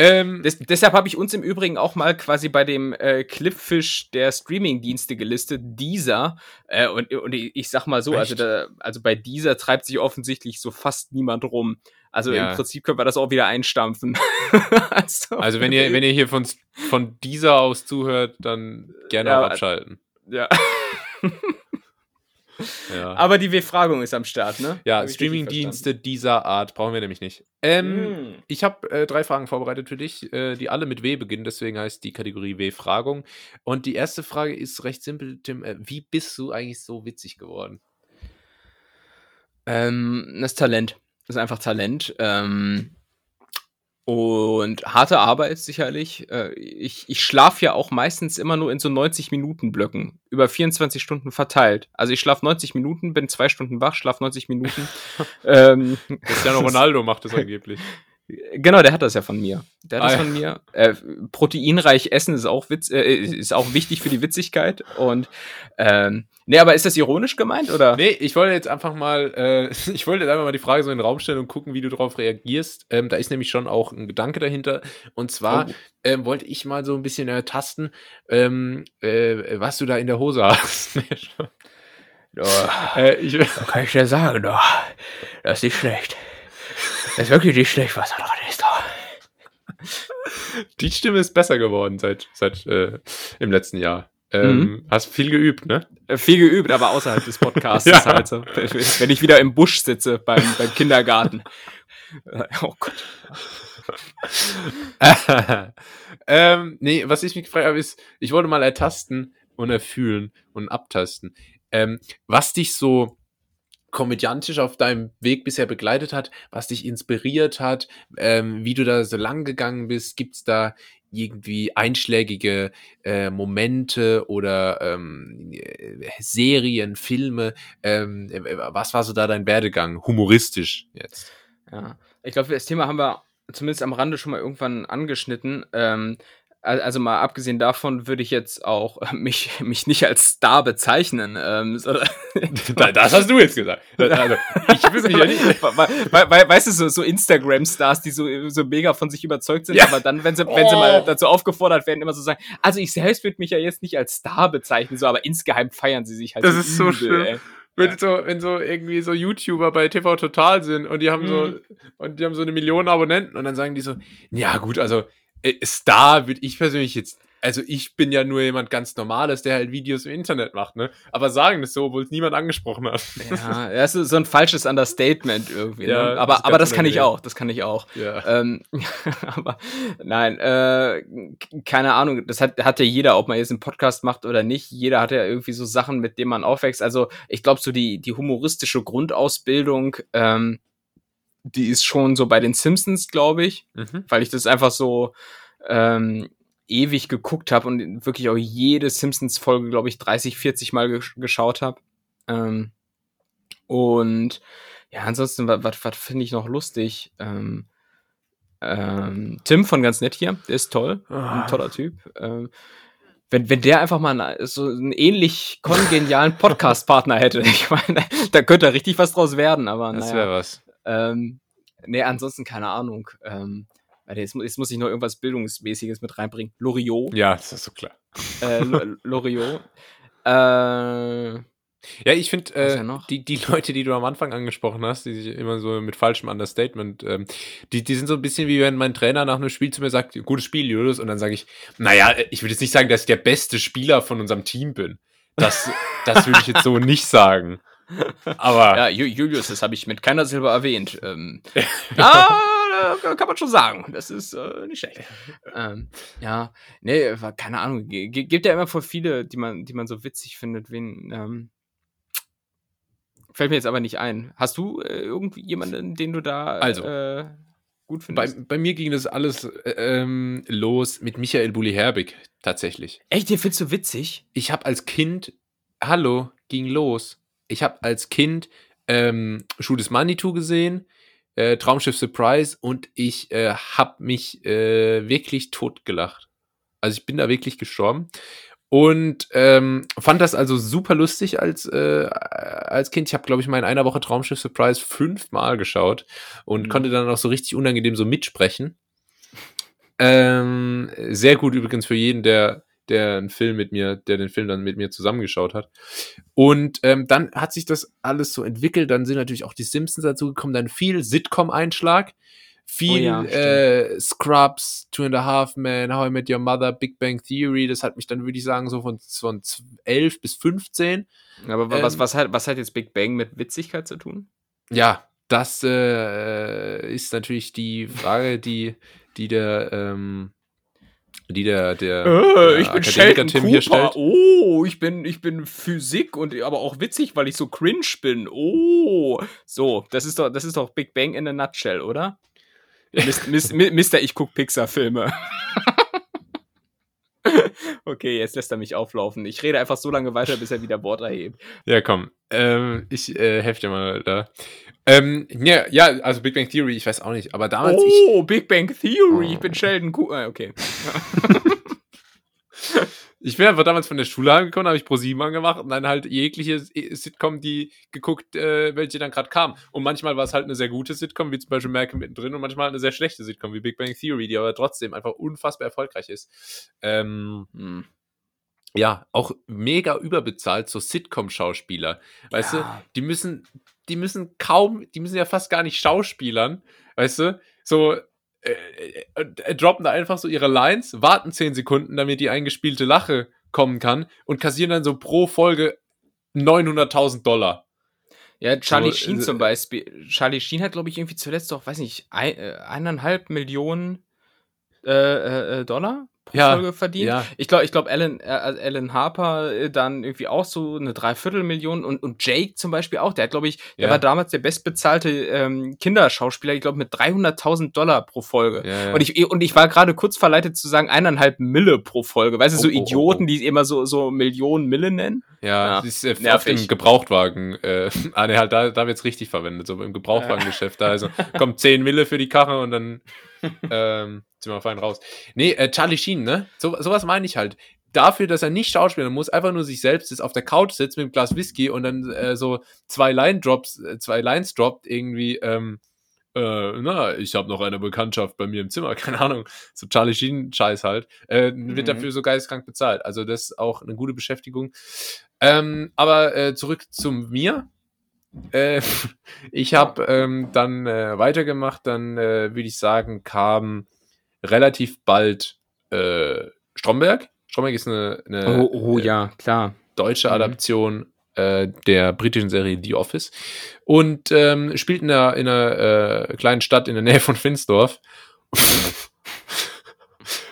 Ähm, Des, deshalb habe ich uns im Übrigen auch mal quasi bei dem äh, Clipfish der Streaming-Dienste gelistet, dieser. Äh, und, und ich, ich sag mal so, also, da, also bei dieser treibt sich offensichtlich so fast niemand rum. Also Ja. im Prinzip können wir das auch wieder einstampfen. <laughs> also, also, wenn ihr, wenn ihr hier von, von dieser aus zuhört, dann gerne Ja, abschalten. ja. <laughs> <laughs> Ja. Aber die Befragung ist am Start, ne? Ja, Streamingdienste dieser Art brauchen wir nämlich nicht. Ähm. Mm. Ich habe äh, drei Fragen vorbereitet für dich, äh, die alle mit W beginnen, deswegen heißt die Kategorie W-Fragung. Und die erste Frage ist recht simpel, Tim. Äh, wie bist du eigentlich so witzig geworden? Ähm, das ist Talent. Das ist einfach Talent. Ähm, und harte Arbeit sicherlich. Äh, ich ich schlafe ja auch meistens immer nur in so 90-Minuten-Blöcken. Über 24 Stunden verteilt. Also ich schlafe 90 Minuten, bin zwei Stunden wach, schlafe 90 Minuten. <laughs> ähm, Cristiano <laughs> Ronaldo macht das angeblich. Genau, der hat das ja von mir. Der hat Ah, das ja. von mir. Äh, proteinreich essen ist auch witz, äh, <laughs> ist auch wichtig für die Witzigkeit. Und ähm, nee, aber ist das ironisch gemeint oder? Nee, ich wollte jetzt einfach mal, äh, <laughs> ich wollte jetzt einfach mal die Frage so in den Raum stellen und gucken, wie du darauf reagierst. Ähm, da ist nämlich schon auch ein Gedanke dahinter. Und zwar Oh. ähm, wollte ich mal so ein bisschen ertasten, ähm, äh, was du da in der Hose hast. Ja, <laughs> äh, ich, kann ich dir sagen, doch. Das ist nicht schlecht. Das ist wirklich nicht schlecht, was da dran ist. <laughs> Die Stimme ist besser geworden seit, seit äh, im letzten Jahr. Ähm, Hast viel geübt, ne? Äh, Viel geübt, aber außerhalb des <laughs> Podcasts Ja. halt so. Wenn ich wieder im Busch sitze beim, beim Kindergarten. Äh, Oh Gott. <laughs> ähm, nee, was ich mich gefragt habe, ist, ich wollte mal ertasten und erfühlen und abtasten, ähm, was dich so komödiantisch auf deinem Weg bisher begleitet hat, was dich inspiriert hat, ähm, wie du da so lang gegangen bist, gibt's da irgendwie einschlägige äh, Momente oder ähm, äh, Serien, Filme, ähm, äh, was war so da dein Werdegang, humoristisch jetzt? Ja, ich glaube, das Thema haben wir zumindest am Rande schon mal irgendwann angeschnitten. Ähm, also mal abgesehen davon würde ich jetzt auch <laughs> mich, mich nicht als Star bezeichnen, ähm, sondern <laughs> das hast du jetzt gesagt. <laughs> Also, ich will mich ja nicht. Weißt du, so, so Instagram-Stars, die so, so mega von sich überzeugt sind, Ja. aber dann, wenn sie, wenn sie mal Oh. dazu aufgefordert werden, immer so sagen, also ich selbst würde mich ja jetzt nicht als Star bezeichnen, so, aber insgeheim feiern sie sich halt Das ist so übel, schlimm. ey. Wenn, Ja. so, wenn so irgendwie so YouTuber bei TV Total sind und die haben Mhm. so und die haben so eine Million Abonnenten und dann sagen die so, ja gut, also Star würde ich persönlich jetzt, also ich bin ja nur jemand ganz Normales, der halt Videos im Internet macht, ne? Aber sagen das so, obwohl es niemand angesprochen hat. Ja, das ist so ein falsches Understatement irgendwie. Ja, ne? das Aber, ist aber das kann ich auch, das kann ich auch. Ja. Ähm, <laughs> aber nein, äh, keine Ahnung, das hat, hat ja jeder, ob man jetzt einen Podcast macht oder nicht. Jeder hat ja irgendwie so Sachen, mit denen man aufwächst. Also ich glaube, so die, die humoristische Grundausbildung, ähm, die ist schon so bei den Simpsons, glaube ich, Mhm. weil ich das einfach so ähm, ewig geguckt habe und wirklich auch jede Simpsons-Folge, glaube ich, 30, 40 Mal gesch geschaut habe. Ähm, und ja, ansonsten, was, was finde ich noch lustig? Ähm, ähm, Tim von ganz nett hier, der ist toll, Ah. ein toller Typ. Ähm, wenn, wenn der einfach mal einen, so einen ähnlich kongenialen <laughs> Podcast-Partner hätte, ich meine, da könnte da richtig was draus werden, aber Das naja. wäre was. Ähm, nee, ansonsten keine Ahnung. Ähm, jetzt, jetzt muss ich noch irgendwas Bildungsmäßiges mit reinbringen. Loriot. Ja, das ist so klar. Äh, <laughs> Loriot. Äh, Ja, ich finde, äh, die, die Leute, die du am Anfang angesprochen hast, die sich immer so mit falschem Understatement, ähm, die, die sind so ein bisschen wie wenn mein Trainer nach einem Spiel zu mir sagt, gutes Spiel, Julius, und dann sage ich, naja, ich würde jetzt nicht sagen, dass ich der beste Spieler von unserem Team bin. Das, das würde ich jetzt so <laughs> nicht sagen. Aber ja, Ju- Julius, das habe ich mit keiner Silber erwähnt. Ähm, <laughs> ah, kann man schon sagen. Das ist äh, nicht schlecht. Ähm, ja, nee, keine Ahnung. G gibt ja immer voll viele, die man, die man so witzig findet. Wen, ähm, fällt mir jetzt aber nicht ein. Hast du äh, irgendwie jemanden, den du da Also. äh, gut Bei, findest. bei mir ging das alles äh, ähm, los mit Michael Bulli-Herbig, tatsächlich. Echt, den findest du witzig? Ich habe als Kind, hallo, ging los. Ich habe als Kind ähm, Schuh des Manitou gesehen, äh, Traumschiff Surprise und ich äh, habe mich äh, wirklich totgelacht. Also ich bin da wirklich gestorben. Und ähm, fand das also super lustig als, äh, als Kind. Ich habe, glaube ich, mal in einer Woche Traumschiff Surprise fünfmal geschaut und Mhm. konnte dann auch so richtig unangenehm so mitsprechen. Ähm, sehr gut übrigens für jeden, der, der einen Film mit mir, der den Film dann mit mir zusammengeschaut hat. Und ähm, dann hat sich das alles so entwickelt. Dann sind natürlich auch die Simpsons dazu gekommen. Dann viel Sitcom-Einschlag. Viel Oh ja, äh, Scrubs, Two and a Half Men, How I Met Your Mother, Big Bang Theory. Das hat mich dann, würde ich sagen, so von, von 11 bis 15. Aber wa- was, Ähm, was, hat, was hat jetzt Big Bang mit Witzigkeit zu tun? Ja, das äh, ist natürlich die Frage, die, die der, ähm, die der, der, der Akademiker Tim hier stellt. Oh, ich bin, ich bin Physik und aber auch witzig, weil ich so cringe bin. Oh, so, das ist doch, das ist doch Big Bang in a nutshell, oder? <laughs> Mis, mis, mi- Mister, ich guck Pixar-Filme. <laughs> okay, jetzt lässt er mich auflaufen. Ich rede einfach so lange weiter, bis er wieder Wort erhebt. Ja, komm. Ähm, ich äh, helfe dir mal da. Ähm, ja, ja, also Big Bang Theory, ich weiß auch nicht, aber damals ich. oh, Big Bang Theory, ich bin Sheldon Ku äh, Okay. <laughs> <laughs> Ich bin einfach damals von der Schule heimgekommen, habe ich Pro 7 angemacht und dann halt jegliche Sitcom, die geguckt, äh, welche dann gerade kam. Und manchmal war es halt eine sehr gute Sitcom, wie zum Beispiel Malcolm mittendrin, und manchmal halt eine sehr schlechte Sitcom, wie Big Bang Theory, die aber trotzdem einfach unfassbar erfolgreich ist. Ähm, Hm. ja, auch mega überbezahlt, so Sitcom-Schauspieler. Weißt Ja. du, die müssen, die müssen kaum, die müssen ja fast gar nicht schauspielern, weißt du, so, äh, äh, äh, droppen da einfach so ihre Lines, warten 10 Sekunden, damit die eingespielte Lache kommen kann und kassieren dann so pro Folge 900.000 Dollar. Ja, Charlie So, Sheen äh, zum Beispiel. Charlie Sheen hat, glaube ich, irgendwie zuletzt doch, weiß nicht, ein, äh, eineinhalb Millionen äh, äh, äh, Dollar pro Ja, Folge verdient. ja. Ich glaube, ich glaube, Alan, äh, Alan Harper äh, dann irgendwie auch so eine Dreiviertelmillion und, und Jake zum Beispiel auch. Der hat, glaube ich, der Ja. war damals der bestbezahlte ähm, Kinderschauspieler, ich glaube, mit 300.000 Dollar pro Folge. Ja. Und ich, und ich war gerade kurz verleitet zu sagen, eineinhalb Mille pro Folge. Weißt du, so Oh, oh, oh, Idioten, oh. die immer so, so Millionen Mille nennen. Ja, das ist äh, nervig. im Gebrauchtwagen. Äh, <laughs> ah, ne, halt, da, da wird's richtig verwendet, so im Gebrauchtwagengeschäft. <laughs> Da also kommt 10 Mille für die Karre und dann <laughs> ähm, sind wir fein raus. Nee, äh, Charlie Sheen, ne? So, sowas meine ich halt. Dafür, dass er nicht Schauspieler muss, einfach nur sich selbst ist, auf der Couch sitzt mit einem Glas Whisky und dann äh, so zwei Line-Drops, äh, zwei Lines droppt, irgendwie, ähm, äh, na, ich habe noch eine Bekanntschaft bei mir im Zimmer, <laughs> keine Ahnung, so Charlie Sheen-Scheiß halt, äh, wird Mhm. dafür so geisteskrank bezahlt. Also das ist auch eine gute Beschäftigung. Ähm, aber äh, zurück zu mir. Äh, <laughs> ich habe ähm, dann äh, weitergemacht, dann äh, würde ich sagen, kam relativ bald äh, Stromberg. Stromberg ist eine, eine Oh, äh, ja, klar. deutsche Mhm. Adaption äh, der britischen Serie The Office und ähm, spielt in einer, in einer kleinen Stadt in der Nähe von Finsdorf.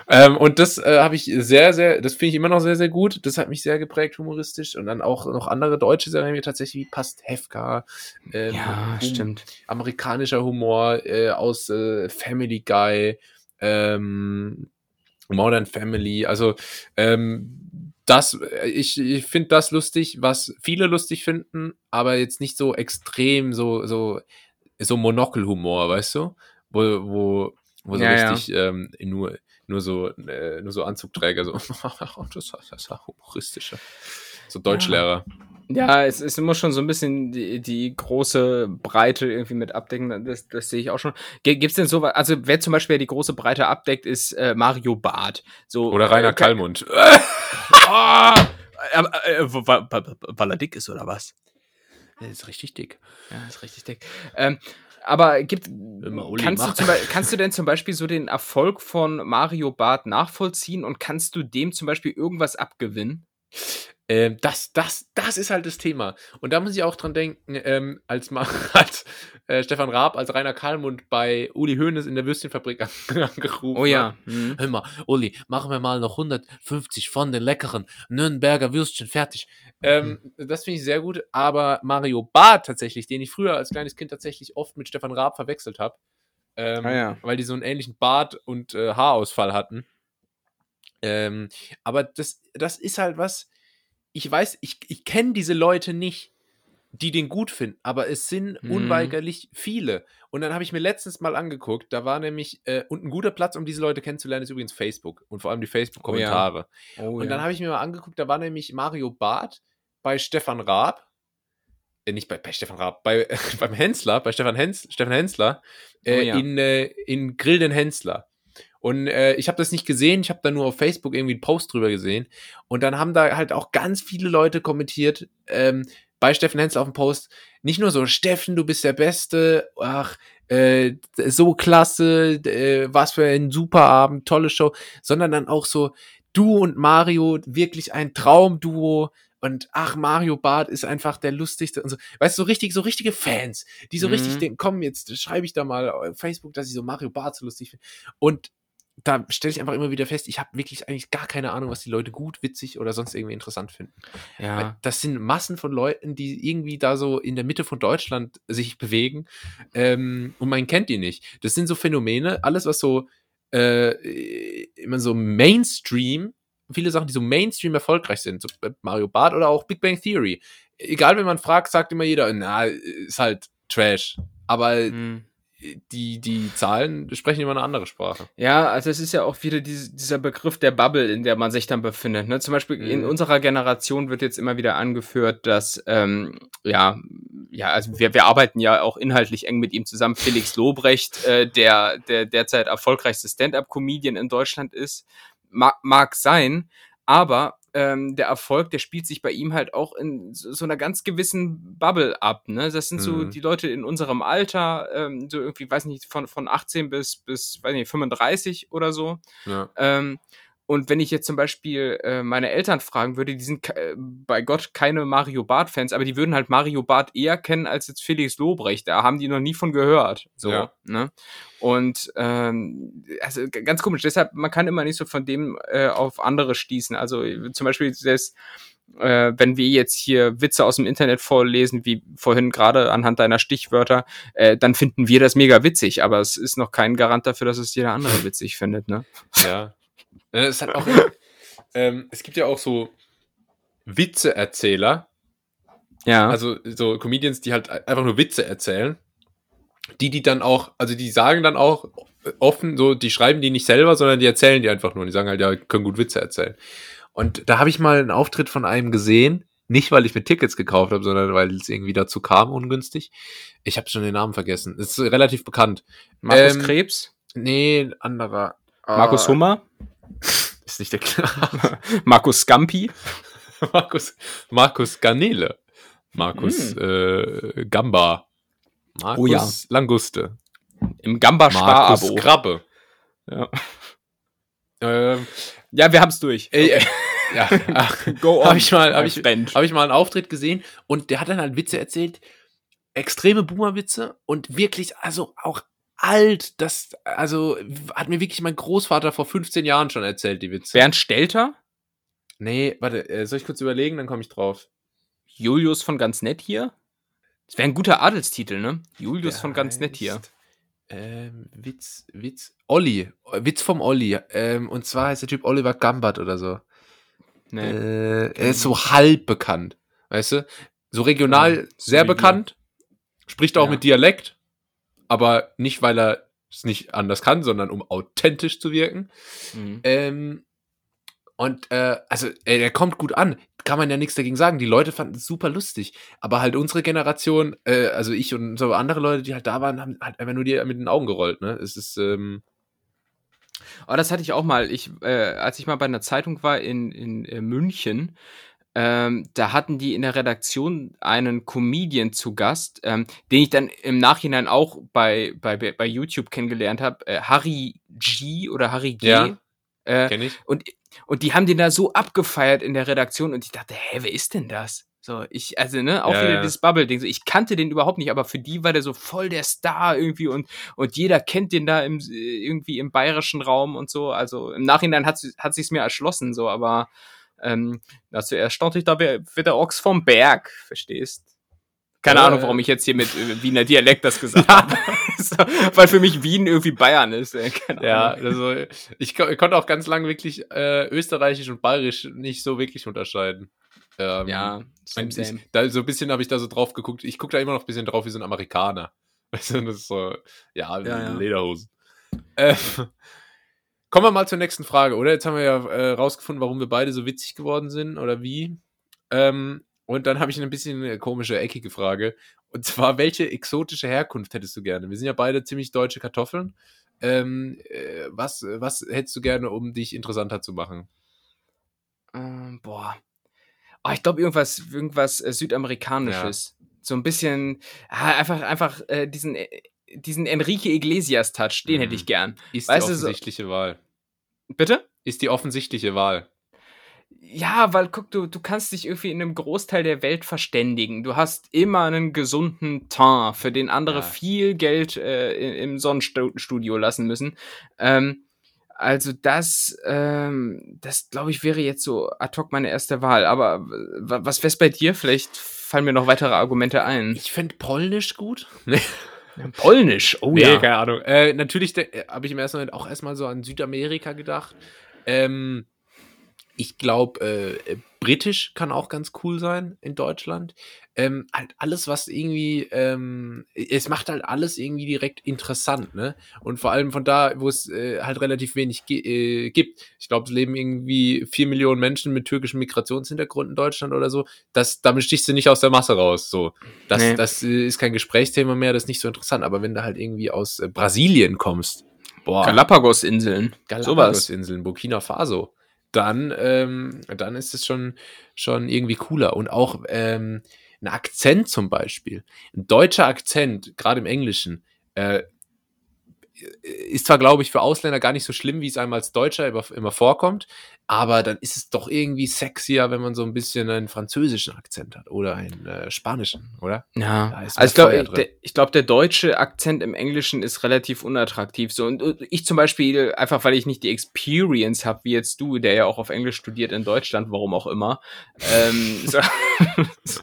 Ähm, und das äh, habe ich sehr, sehr, das finde ich immer noch sehr, sehr gut. Das hat mich sehr geprägt humoristisch und dann auch noch andere deutsche Serien wie tatsächlich wie Pastewka. ähm, Ja, stimmt. amerikanischer Humor äh, aus äh, Family Guy, ähm, Modern Family. Also ähm, das, äh, ich, ich finde das lustig, was viele lustig finden, aber jetzt nicht so extrem, so so so Monokelhumor, weißt du, wo wo wo so Ja, ja. richtig ähm, nur nur so äh, nur so Anzugträger so <laughs> das, das ist ja humoristischer so Deutschlehrer Ja, es, es muss schon so ein bisschen die, die große Breite irgendwie mit abdecken. Das, das sehe ich auch schon. Gibt es denn so was? Also, wer zum Beispiel die große Breite abdeckt, ist äh, Mario Barth. So, oder Rainer <laughs> äh, Kallmund Ah! Äh, weil, weil, weil er dick ist, oder was? Der ist richtig dick Ja, ist richtig dick. Ähm, aber gibt, kannst, du zum kannst du denn zum Beispiel so den Erfolg von Mario Barth nachvollziehen und kannst du dem zum Beispiel irgendwas abgewinnen? Ähm, das, das, das ist halt das Thema. Und da muss ich auch dran denken, ähm, als mal <laughs> als, äh, Stefan Raab als Rainer Kallmund bei Uli Hoeneß in der Würstchenfabrik an- <laughs> angerufen Oh ja. hat. Mhm. Hör mal, Uli, machen wir mal noch 150 von den leckeren Nürnberger Würstchen fertig. Ähm, das finde ich sehr gut, aber Mario Barth tatsächlich, den ich früher als kleines Kind tatsächlich oft mit Stefan Raab verwechselt habe, ähm, Ah ja. weil die so einen ähnlichen Bart und äh, Haarausfall hatten. Ähm, aber das, das ist halt was, ich weiß, ich, ich kenne diese Leute nicht, die den gut finden, aber es sind Mhm. unweigerlich viele. Und dann habe ich mir letztens mal angeguckt, da war nämlich, äh, und ein guter Platz, um diese Leute kennenzulernen, ist übrigens Facebook und vor allem die Facebook-Kommentare. Oh, Und dann habe ich mir mal angeguckt, da war nämlich Mario Barth bei Stefan Raab, äh, nicht bei, bei Stefan Raab, bei, <laughs> beim Hensler, bei Stefan, Hens, Stefan Hensler, äh, Oh ja. in, äh, in Grill den Hensler. Und äh, ich habe das nicht gesehen, ich habe da nur auf Facebook irgendwie einen Post drüber gesehen. Und dann haben da halt auch ganz viele Leute kommentiert, ähm, bei Steffen Hensler auf dem Post, nicht nur so, Steffen, du bist der Beste, ach, äh, so klasse, äh, was für ein super Abend, tolle Show, sondern dann auch so, du und Mario, wirklich ein Traumduo. Und ach, Mario Barth ist einfach der lustigste und so. Weißt du, so richtig, so richtige Fans, die so Mhm. richtig denken, komm, jetzt schreibe ich da mal auf Facebook, dass ich so Mario Barth so lustig finde. Und da stelle ich einfach immer wieder fest, ich habe wirklich eigentlich gar keine Ahnung, was die Leute gut, witzig oder sonst irgendwie interessant finden. Ja. Das sind Massen von Leuten, die irgendwie da so in der Mitte von Deutschland sich bewegen ähm, und man kennt die nicht. Das sind so Phänomene, alles was so äh, immer so Mainstream, viele Sachen, die so Mainstream erfolgreich sind, so Mario Barth oder auch Big Bang Theory. Egal, wenn man fragt, sagt immer jeder, na, ist halt Trash. Aber Mhm. Die, die Zahlen sprechen immer eine andere Sprache. Ja, also es ist ja auch wieder diese, dieser Begriff der Bubble, in der man sich dann befindet. Ne? Zum Beispiel in Mhm. unserer Generation wird jetzt immer wieder angeführt, dass ähm, ja, ja, also wir, wir arbeiten ja auch inhaltlich eng mit ihm zusammen. Felix Lobrecht, äh, der der derzeit erfolgreichste Stand-up-Comedian in Deutschland ist, mag, mag sein, aber ähm, der Erfolg, der spielt sich bei ihm halt auch in so, so einer ganz gewissen Bubble ab. Ne? Das sind so Mhm. die Leute in unserem Alter, ähm, so irgendwie, weiß nicht, von, von 18 bis, bis, weiß nicht, 35 oder so. Ja. Ähm, und wenn ich jetzt zum Beispiel äh, meine Eltern fragen würde, die sind äh, bei Gott keine Mario Barth-Fans, aber die würden halt Mario Barth eher kennen als jetzt Felix Lobrecht. Da haben die noch nie von gehört. So, Ja. ne? Und ähm, also ganz komisch. Deshalb, man kann immer nicht so von dem äh, auf andere stießen. Also äh, zum Beispiel selbst äh, wenn wir jetzt hier Witze aus dem Internet vorlesen, wie vorhin gerade anhand deiner Stichwörter, äh, dann finden wir das mega witzig, aber es ist noch kein Garant dafür, dass es jeder andere witzig findet, ne? Ja. Äh, Es, hat auch, <laughs> ähm, es gibt ja auch so Witzeerzähler, Ja. also so Comedians, die halt einfach nur Witze erzählen. Die, die dann auch, also die sagen dann auch offen, so, die schreiben die nicht selber, sondern die erzählen die einfach nur. Und die sagen halt, ja, können gut Witze erzählen. Und da habe ich mal einen Auftritt von einem gesehen, nicht weil ich mir Tickets gekauft habe, sondern weil es irgendwie dazu kam, ungünstig. Ich habe schon den Namen vergessen. Es ist relativ bekannt. Markus ähm, Krebs, Nee, ein anderer. Markus Ah, Hummer, <laughs> Ist nicht der klar. <laughs> Markus Scampi. <laughs> Markus, Markus Garnele. Markus Hm. äh, Gamba. Markus Oh ja. Languste. Im Gamba Markus Sparabo. Krabbe. Ja. Ähm, ja, wir haben's durch. ey, äh, ja, ach, Go habe ich mal, my ich, habe ich mal einen Auftritt gesehen und der hat dann halt Witze erzählt, extreme Boomer-Witze und wirklich, also auch alt, das, also hat mir wirklich mein Großvater vor 15 Jahren schon erzählt, die Witze. Bernd Stelter, Nee, warte, äh, soll ich kurz überlegen, dann komme ich drauf. Julius von ganz nett hier. Das wäre ein guter Adelstitel, ne? Julius Der von ganz nett hier. Ähm, Witz, Witz, Olli, Witz vom Olli. Ähm, und zwar heißt der Typ Oliver Gambert oder so. Nee. Äh, er ist so halb bekannt, weißt du? So regional Ja, sehr bekannt, spricht auch Ja. mit Dialekt, aber nicht, weil er es nicht anders kann, sondern um authentisch zu wirken. Mhm. Ähm, und äh, also, ey, der kommt gut an. Kann man ja nichts dagegen sagen. Die Leute fanden es super lustig. Aber halt unsere Generation, äh, also ich und so andere Leute, die halt da waren, haben halt einfach nur die mit den Augen gerollt, ne? Es ist, ähm, Aber das hatte ich auch mal. Ich, äh, als ich mal bei einer Zeitung war in, in äh, München, ähm, da hatten die in der Redaktion einen Comedian zu Gast, ähm, den ich dann im Nachhinein auch bei, bei, bei YouTube kennengelernt habe. Äh, Harry G oder Harry G. Ja. Äh, kenn ich. und, und die haben den da so abgefeiert in der Redaktion und ich dachte, hä, wer ist denn das? So, ich, also, ne, auch Ja, wieder ja. dieses Bubble-Ding. So, ich kannte den überhaupt nicht, aber für die war der so voll der Star irgendwie und, und jeder kennt den da im, äh, irgendwie im bayerischen Raum und so. Also im Nachhinein hat, hat sich's mir erschlossen, so, aber ähm, na, zuerst stand ich da wie, der Ochs vom Berg, verstehst? Keine Äh, Ahnung, warum ich jetzt hier mit äh, Wiener Dialekt das gesagt <laughs> habe. <laughs> so, weil für mich Wien irgendwie Bayern ist. Äh, Ja, also ich, ich konnte auch ganz lange wirklich äh, Österreichisch und Bayerisch nicht so wirklich unterscheiden. Ähm, ja, same, same. Ich, da, so ein bisschen habe ich da so drauf geguckt. Ich gucke da immer noch ein bisschen drauf wie so ein Amerikaner. Weißt <laughs> du, das ist so, ja, Ja, ja. Lederhosen. Äh, kommen wir mal zur nächsten Frage, oder? Jetzt haben wir ja äh, rausgefunden, warum wir beide so witzig geworden sind oder wie. Ähm, und dann habe ich ein bisschen eine komische, eckige Frage. Und zwar, welche exotische Herkunft hättest du gerne? Wir sind ja beide ziemlich deutsche Kartoffeln. Ähm, äh, was, was hättest du gerne, um dich interessanter zu machen? Ähm, boah. Oh, ich glaube irgendwas, irgendwas äh, Südamerikanisches. So ein bisschen, ah, einfach, einfach äh, diesen, äh, diesen Enrique Iglesias Touch, den Mhm. hätte ich gern. Ist Weißt die du, so- offensichtliche Wahl. Bitte? Ist die offensichtliche Wahl. Ja, weil guck, du, du kannst dich irgendwie in einem Großteil der Welt verständigen. Du hast immer einen gesunden Teint, für den andere Ja. viel Geld äh, im Sonnenstudio lassen müssen. Ähm, also das, ähm, das glaube ich, wäre jetzt so ad hoc meine erste Wahl. Aber was wär's bei dir? Vielleicht fallen mir noch weitere Argumente ein. Ich fände Polnisch gut. <laughs> Polnisch, oh Nee, ja. keine Ahnung. Äh, natürlich äh, habe ich im ersten Moment auch erstmal so an Südamerika gedacht. Ähm, ich glaube, äh, äh, britisch kann auch ganz cool sein in Deutschland. Ähm, halt alles, was irgendwie, ähm, es macht halt alles irgendwie direkt interessant, ne? Und vor allem von da, wo es äh, halt relativ wenig äh, gibt. Ich glaube, es leben irgendwie vier Millionen Menschen mit türkischem Migrationshintergrund in Deutschland oder so. Das, damit stichst du nicht aus der Masse raus. So, das, Nee. das äh, ist kein Gesprächsthema mehr, das ist nicht so interessant. Aber wenn du halt irgendwie aus äh, Brasilien kommst, boah, Galapagos-Inseln. Galapagos-Inseln, Burkina Faso, dann, ähm, dann ist es schon, schon irgendwie cooler. Und auch ähm, ein Akzent zum Beispiel. Ein deutscher Akzent, gerade im Englischen, äh, ist zwar, glaube ich, für Ausländer gar nicht so schlimm, wie es einem als Deutscher immer, immer vorkommt, aber dann ist es doch irgendwie sexier, wenn man so ein bisschen einen französischen Akzent hat oder einen äh, spanischen, oder? Ja, also ich glaube, ich glaube, der deutsche Akzent im Englischen ist relativ unattraktiv. So und und ich zum Beispiel einfach, weil ich nicht die Experience habe, wie jetzt du, der ja auch auf Englisch studiert in Deutschland, warum auch immer. ähm, <laughs> so, so,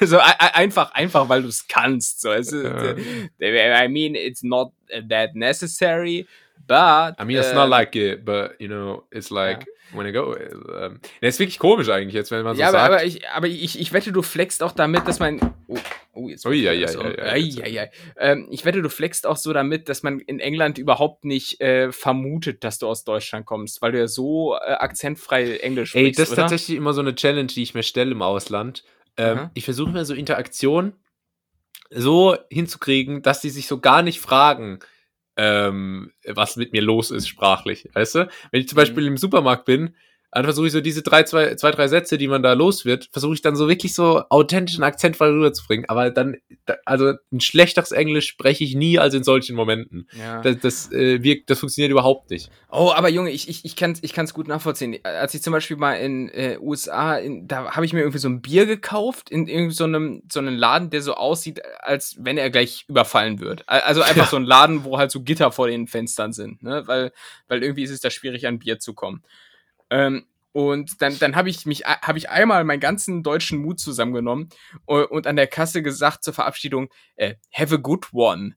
<laughs> so ein- ein- einfach, einfach, weil du es kannst. So, es ist, Ja. I mean, it's not that necessary, but I mean, it's äh, not like it, but you know, it's like when I go. Ähm, ist wirklich komisch eigentlich jetzt, wenn man so ja, aber, sagt. aber, ich, aber ich, ich wette, du flexst auch damit, dass man. Oh, oh jetzt. Ui, ja, ja, ja, ja. Ähm, ich wette, du flexst auch so damit, dass man in England überhaupt nicht äh, vermutet, dass du aus Deutschland kommst, weil du ja so äh, akzentfrei Englisch Ey, sprichst. das ist oder? tatsächlich immer so eine Challenge, die ich mir stelle im Ausland. Ähm, ich versuche mir so Interaktion so hinzukriegen, dass die sich so gar nicht fragen, ähm, was mit mir los ist sprachlich. Weißt du? Wenn ich zum Mhm. Beispiel im Supermarkt bin, dann versuche ich so diese drei, zwei, zwei, drei Sätze, die man da los wird, versuche ich dann so wirklich so authentischen Akzent rüberzubringen. Aber dann, da, also ein schlechteres Englisch spreche ich nie als in solchen Momenten. Ja. Das, das äh, wirkt, das funktioniert überhaupt nicht. Oh, aber Junge, ich, ich, ich kann es ich kann's gut nachvollziehen. Als ich zum Beispiel mal in äh, USA, in, da habe ich mir irgendwie so ein Bier gekauft in irgendwie so einem, so einem Laden, der so aussieht, als wenn er gleich überfallen wird. Al- Also <laughs> einfach Ja. so ein Laden, wo halt so Gitter vor den Fenstern sind, ne? Weil, weil irgendwie ist es da schwierig, an Bier zu kommen. Ähm, und dann, dann habe ich mich, habe ich einmal meinen ganzen deutschen Mut zusammengenommen und, und an der Kasse gesagt zur Verabschiedung, äh, have a good one.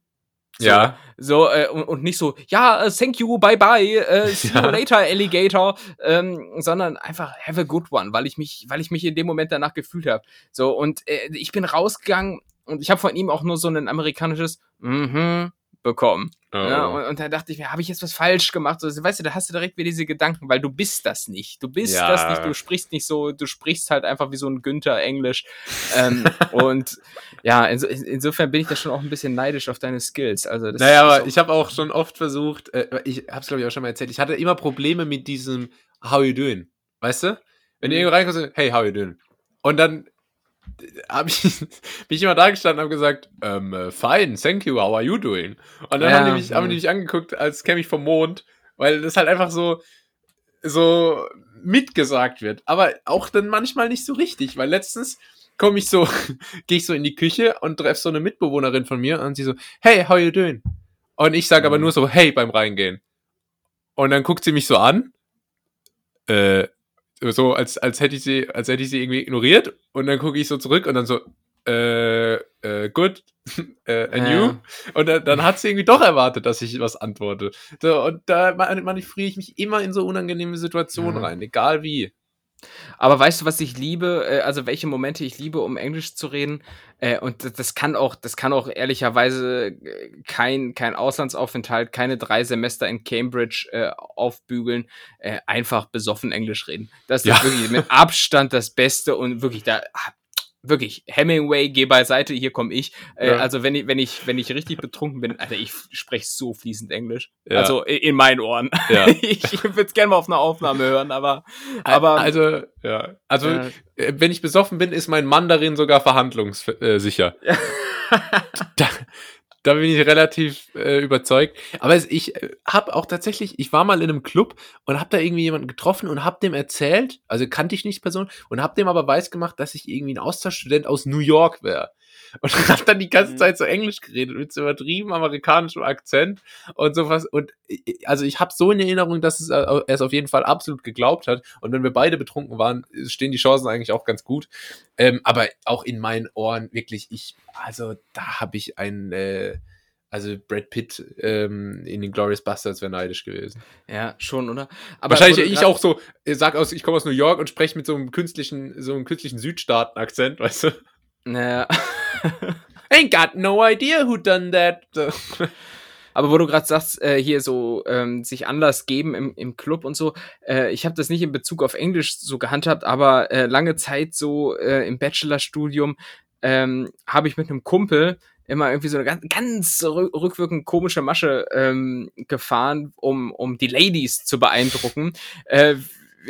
So, Ja. So, äh, und, und nicht so, ja, äh, thank you, bye bye, äh, <laughs> see Ja. you later, Alligator, ähm, sondern einfach have a good one, weil ich mich, weil ich mich in dem Moment danach gefühlt habe. So, und äh, ich bin rausgegangen und ich habe von ihm auch nur so ein amerikanisches mhm bekommen. Ja, Oh. und, und da dachte ich mir, habe ich jetzt was falsch gemacht? So, weißt du, da hast du direkt wieder diese Gedanken, weil du bist das nicht. Du bist Ja. das nicht, du sprichst nicht so, du sprichst halt einfach wie so ein Günther Englisch. ähm, <laughs> und ja, in, insofern bin ich da schon auch ein bisschen neidisch auf deine Skills. Also das Naja, aber auch- ich habe auch schon oft versucht, äh, ich habe es glaube ich auch schon mal erzählt, ich hatte immer Probleme mit diesem How you doing, weißt du? Wenn Mhm. irgendwo reinkommst, so, hey, how you doing? Und dann habe ich, <laughs> bin ich immer da gestanden und habe gesagt, ähm, äh, fine, thank you, how are you doing? Und dann Ja, haben, die mich, haben die mich angeguckt, als käme ich vom Mond, weil das halt einfach so, so mitgesagt wird. Aber auch dann manchmal nicht so richtig, weil letztens komme ich so, <laughs> gehe ich so in die Küche und treffe so eine Mitbewohnerin von mir und sie so, hey, how you doing? Und ich sage aber Mhm. nur so, hey, beim Reingehen. Und dann guckt sie mich so an, äh, so als, als hätte ich sie, als hätte ich sie irgendwie ignoriert und dann gucke ich so zurück und dann so, äh, äh, good, <laughs> äh, and Ja. you? Und dann, dann hat sie irgendwie doch erwartet, dass ich was antworte. So, und da manövriere ich mich immer in so unangenehme Situationen Ja. rein, egal wie. Aber weißt du, was ich liebe? Äh, Also welche Momente ich liebe, um Englisch zu reden? Äh, Und das- kann auch, das kann auch ehrlicherweise äh, kein kein Auslandsaufenthalt, keine drei Semester in Cambridge aufbügeln. Einfach besoffen Englisch reden. Das ist Ja. wirklich mit Abstand das Beste und wirklich da. Wirklich, Hemingway, geh beiseite, hier komme ich. Äh, Ja. Also wenn ich, wenn ich, wenn ich richtig betrunken bin, Alter, ich spreche so fließend Englisch. Ja. Also in meinen Ohren. Ja. <laughs> ich würde es gerne mal auf einer Aufnahme hören, aber, aber also, ja. Also, äh, wenn ich besoffen bin, ist mein Mandarin sogar verhandlungssicher. <laughs> da, da bin ich relativ äh, überzeugt. Aber ich äh, habe auch tatsächlich, ich war mal in einem Club und habe da irgendwie jemanden getroffen und habe dem erzählt, also kannte ich nicht Person, und habe dem aber weiß gemacht, dass ich irgendwie ein Austauschstudent aus New York wäre. Und habe dann die ganze Mhm. Zeit so Englisch geredet mit so übertrieben amerikanischem Akzent und sowas. Und äh, also ich habe so in Erinnerung, dass es, äh, er es auf jeden Fall absolut geglaubt hat. Und wenn wir beide betrunken waren, stehen die Chancen eigentlich auch ganz gut. Ähm, aber auch in meinen Ohren wirklich, ich, also da habe ich ein, äh, also Brad Pitt ähm, in den Glorious Bastards wäre neidisch gewesen. ja, schon, oder? Aber Wahrscheinlich ich auch so, äh, sag aus, ich komme aus New York und spreche mit so einem künstlichen, so einem künstlichen Südstaaten-Akzent, <laughs> weißt du? Naja. <laughs> Ain't got no idea who done that. <laughs> Aber wo du gerade sagst, äh, hier so ähm, sich Anlass geben im, im Club und so, äh, ich habe das nicht in Bezug auf Englisch so gehandhabt, aber äh, lange Zeit so äh, im Bachelorstudium ähm, habe ich mit einem Kumpel immer irgendwie so eine ganz, ganz rü- rückwirkend komische Masche ähm, gefahren, um, um die Ladies zu beeindrucken. Äh,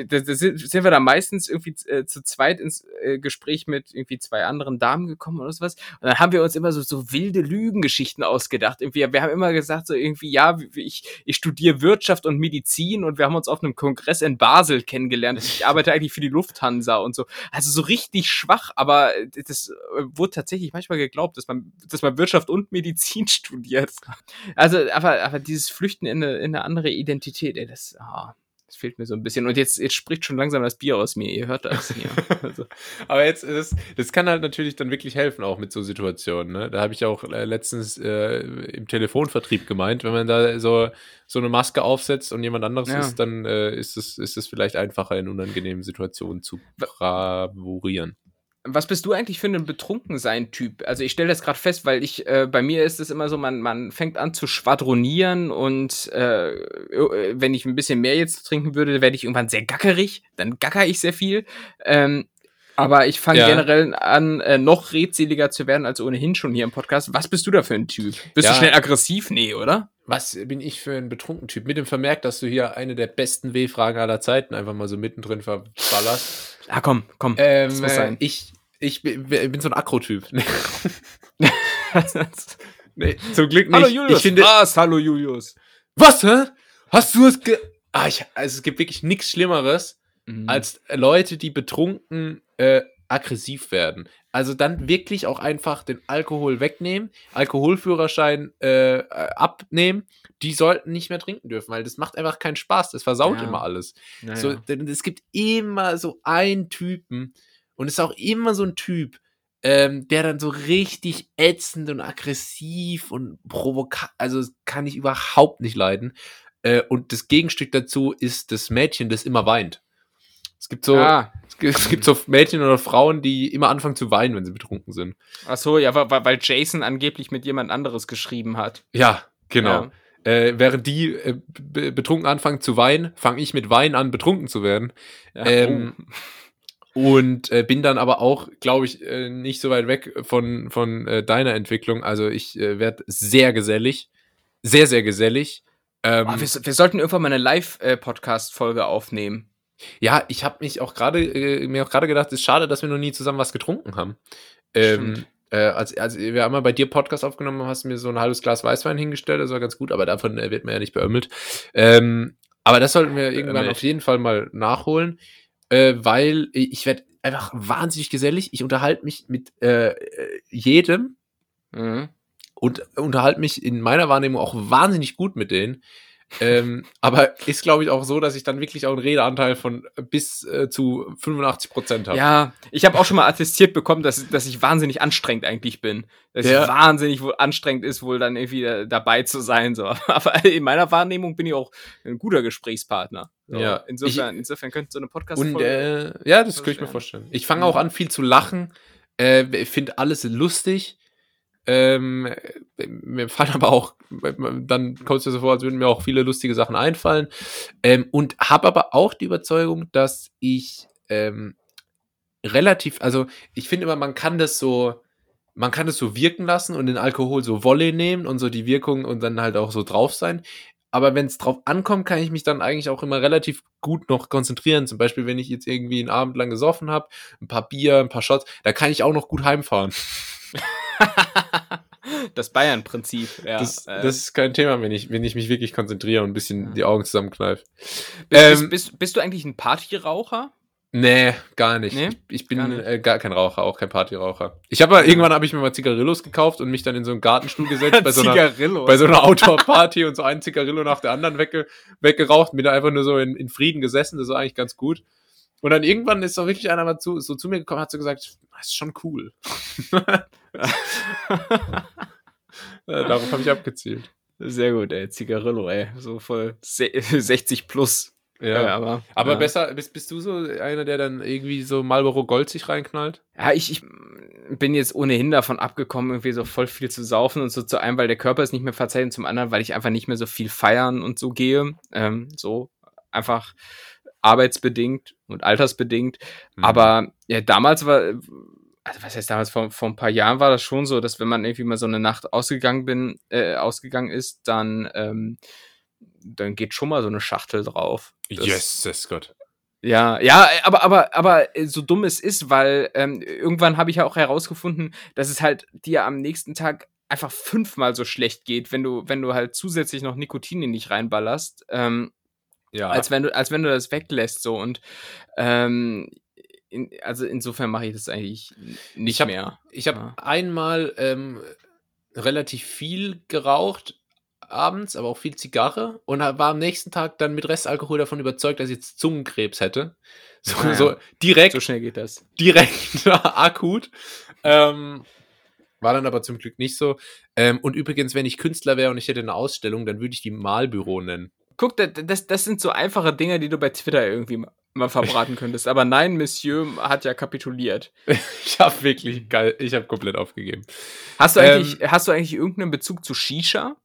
da, da sind, sind wir da meistens irgendwie äh, zu zweit ins äh, Gespräch mit irgendwie zwei anderen Damen gekommen oder sowas. Und dann haben wir uns immer so, so wilde Lügengeschichten ausgedacht. Irgendwie, wir haben immer gesagt, so irgendwie, ja, ich, ich studiere Wirtschaft und Medizin und wir haben uns auf einem Kongress in Basel kennengelernt. Ich arbeite eigentlich für die Lufthansa und so. Also so richtig schwach, aber das äh, wurde tatsächlich manchmal geglaubt, dass man, dass man Wirtschaft und Medizin <laughs> studiert. Also, aber, aber dieses Flüchten in eine, in eine andere Identität, ey, das, ah, das fehlt mir so ein bisschen. Und jetzt, jetzt spricht schon langsam das Bier aus mir. Ihr hört das. <laughs> Ja. Also, Aber jetzt ist das kann halt natürlich dann wirklich helfen, auch mit so Situationen. Ne? Da habe ich auch äh, letztens äh, im Telefonvertrieb gemeint, wenn man da so, so eine Maske aufsetzt und jemand anderes Ja. ist, dann äh, ist es ist es vielleicht einfacher, in unangenehmen Situationen zu bravurieren. Was bist du eigentlich für ein Betrunkensein-Typ? Also ich stelle das gerade fest, weil ich, äh, bei mir ist es immer so, man, man fängt an zu schwadronieren und äh, äh, wenn ich ein bisschen mehr jetzt trinken würde, werde ich irgendwann sehr gackerig, dann gacker ich sehr viel. Ähm, aber ich fange Ja. generell an, äh, noch redseliger zu werden als ohnehin schon hier im Podcast. Was bist du da für ein Typ? Bist Ja. du schnell aggressiv? Nee, oder? Was bin ich für ein betrunken Typ? Mit dem Vermerk, dass du hier eine der besten W-Fragen aller Zeiten einfach mal so mittendrin verballerst. Ah, komm, komm. Ähm, das muss sein. ich, ich bin, bin so ein Akro-Typ. <laughs> nee, <laughs> zum Glück nicht. Hallo Julius. Ich finde, Was? Hallo Julius. was, hä? Hast du es ge... Ah, ich, also es gibt wirklich nichts Schlimmeres, Mhm. als Leute, die betrunken äh, aggressiv werden. Also dann wirklich auch einfach den Alkohol wegnehmen, Alkoholführerschein äh, äh, abnehmen. Die sollten nicht mehr trinken dürfen, weil das macht einfach keinen Spaß. Das versaut Ja. immer alles. Naja. So, denn es gibt immer so einen Typen und ist auch immer so ein Typ, ähm, der dann so richtig ätzend und aggressiv und provokant, also kann ich überhaupt nicht leiden. Äh, und das Gegenstück dazu ist das Mädchen, das immer weint. Es gibt so, ah, es gibt- so Mädchen oder Frauen, die immer anfangen zu weinen, wenn sie betrunken sind. ach so, ja, weil, weil Jason angeblich mit jemand anderes geschrieben hat. Ja, genau. Ja. Äh, während die äh, be- betrunken anfangen zu weinen, fange ich mit Wein an, betrunken zu werden. Ja, Ähm, oh. Und äh, bin dann aber auch, glaube ich, äh, nicht so weit weg von, von äh, deiner Entwicklung. Also ich äh, werde sehr gesellig. Sehr, sehr gesellig. Ähm, Oh, wir, wir sollten irgendwann mal eine Live-Podcast-Folge aufnehmen. ja, ich habe mich auch gerade, äh, mir auch gerade gedacht, es ist schade, dass wir noch nie zusammen was getrunken haben. Ähm, äh, als, als wir einmal bei dir Podcast aufgenommen haben, hast du mir so ein halbes Glas Weißwein hingestellt, das war ganz gut, aber davon wird man ja nicht beömmelt. Ähm, aber das sollten wir irgendwann auf jeden Fall mal nachholen, äh, weil ich werde einfach wahnsinnig gesellig. Ich unterhalte mich mit äh, äh, jedem Mhm. und unterhalte mich in meiner Wahrnehmung auch wahnsinnig gut mit denen. Ähm, aber ist, glaube ich, auch so, dass ich dann wirklich auch einen Redeanteil von bis äh, zu 85 Prozent habe. Ja, ich habe auch schon mal attestiert bekommen, dass, dass ich wahnsinnig anstrengend eigentlich bin. Dass Ja. ich wahnsinnig wohl anstrengend ist, wohl dann irgendwie da, dabei zu sein. So. <laughs> Aber in meiner Wahrnehmung bin ich auch ein guter Gesprächspartner. So. Ja. Insofern, insofern könnte so eine podcast Und äh, ja, das könnte ich mir vorstellen. Ich fange auch an, viel zu lachen. Äh, ich finde alles lustig. Ähm, mir fallen aber auch, dann kommt es mir so vor, als würden mir auch viele lustige Sachen einfallen. Ähm, und habe aber auch die Überzeugung, dass ich ähm, relativ, also ich finde immer, man kann das so, man kann das so wirken lassen und den Alkohol so Wolle nehmen und so die Wirkung und dann halt auch so drauf sein. Aber wenn es drauf ankommt, kann ich mich dann eigentlich auch immer relativ gut noch konzentrieren. Zum Beispiel, wenn ich jetzt irgendwie einen Abend lang gesoffen habe, ein paar Bier, ein paar Shots, da kann ich auch noch gut heimfahren. <laughs> <laughs> das Bayern-Prinzip. Ja, das, äh, das ist kein Thema, wenn ich, wenn ich mich wirklich konzentriere und ein bisschen Ja. die Augen zusammenkneife. bist, ähm, bist, bist, bist du eigentlich ein Partyraucher? Nee, gar nicht. Nee? Ich, ich bin Gar äh, gar kein Raucher, auch kein Partyraucher. Ich habe mal, irgendwann habe ich mir mal Zigarillos gekauft und mich dann in so einen Gartenstuhl gesetzt bei so einer, bei so einer Outdoor-Party und so ein Zigarillo nach der anderen wegge weggeraucht, mir da einfach nur so in, in Frieden gesessen, das war eigentlich ganz gut. Und dann irgendwann ist so wirklich einer mal zu, so zu mir gekommen, hat so gesagt, das ist schon cool. <laughs> Darauf habe ich abgezielt. Sehr gut, ey. Zigarillo, ey. So voll se <laughs> 60 plus. Ja. aber. Aber ja. besser, bist, bist du so einer, der dann irgendwie so Marlboro Gold sich reinknallt? Ja, ich, ich bin jetzt ohnehin davon abgekommen, irgendwie so voll viel zu saufen und so zu einem, weil der Körper es nicht mehr verzeiht und zum anderen, weil ich einfach nicht mehr so viel feiern und so gehe. Ähm, so einfach arbeitsbedingt und altersbedingt. Mhm. Aber ja, damals war, also was heißt damals, vor, vor ein paar Jahren war das schon so, dass wenn man irgendwie mal so eine Nacht ausgegangen bin, äh, ausgegangen ist, dann, ähm, dann geht schon mal so eine Schachtel drauf. Das- yes, Gott. ja, ja, aber, aber, aber äh, so dumm es ist, weil ähm, irgendwann habe ich ja auch herausgefunden, dass es halt dir am nächsten Tag einfach fünfmal so schlecht geht, wenn du, wenn du halt zusätzlich noch Nikotin in dich reinballerst, ähm, Ja. als wenn du, als wenn du das weglässt so und ähm, in, also insofern mache ich das eigentlich nicht Ich hab- mehr. Ich habe Ja. einmal ähm, relativ viel geraucht abends, aber auch viel Zigarre und war am nächsten Tag dann mit Restalkohol davon überzeugt, dass ich jetzt Zungenkrebs hätte. So, Ah ja. so direkt, So schnell geht das. direkt <laughs> akut. Ähm, war dann aber zum Glück nicht so. Ähm, und übrigens, wenn ich Künstler wäre und ich hätte eine Ausstellung, dann würde ich die Malbüro nennen. Guck, das, das, sind so einfache Dinge, die du bei Twitter irgendwie ma- mal verbraten <laughs> könntest. Aber nein, Monsieur hat ja kapituliert. <laughs> Ich habe wirklich geil, ich habe komplett aufgegeben. Hast du Ähm, eigentlich, hast du eigentlich irgendeinen Bezug zu Shisha?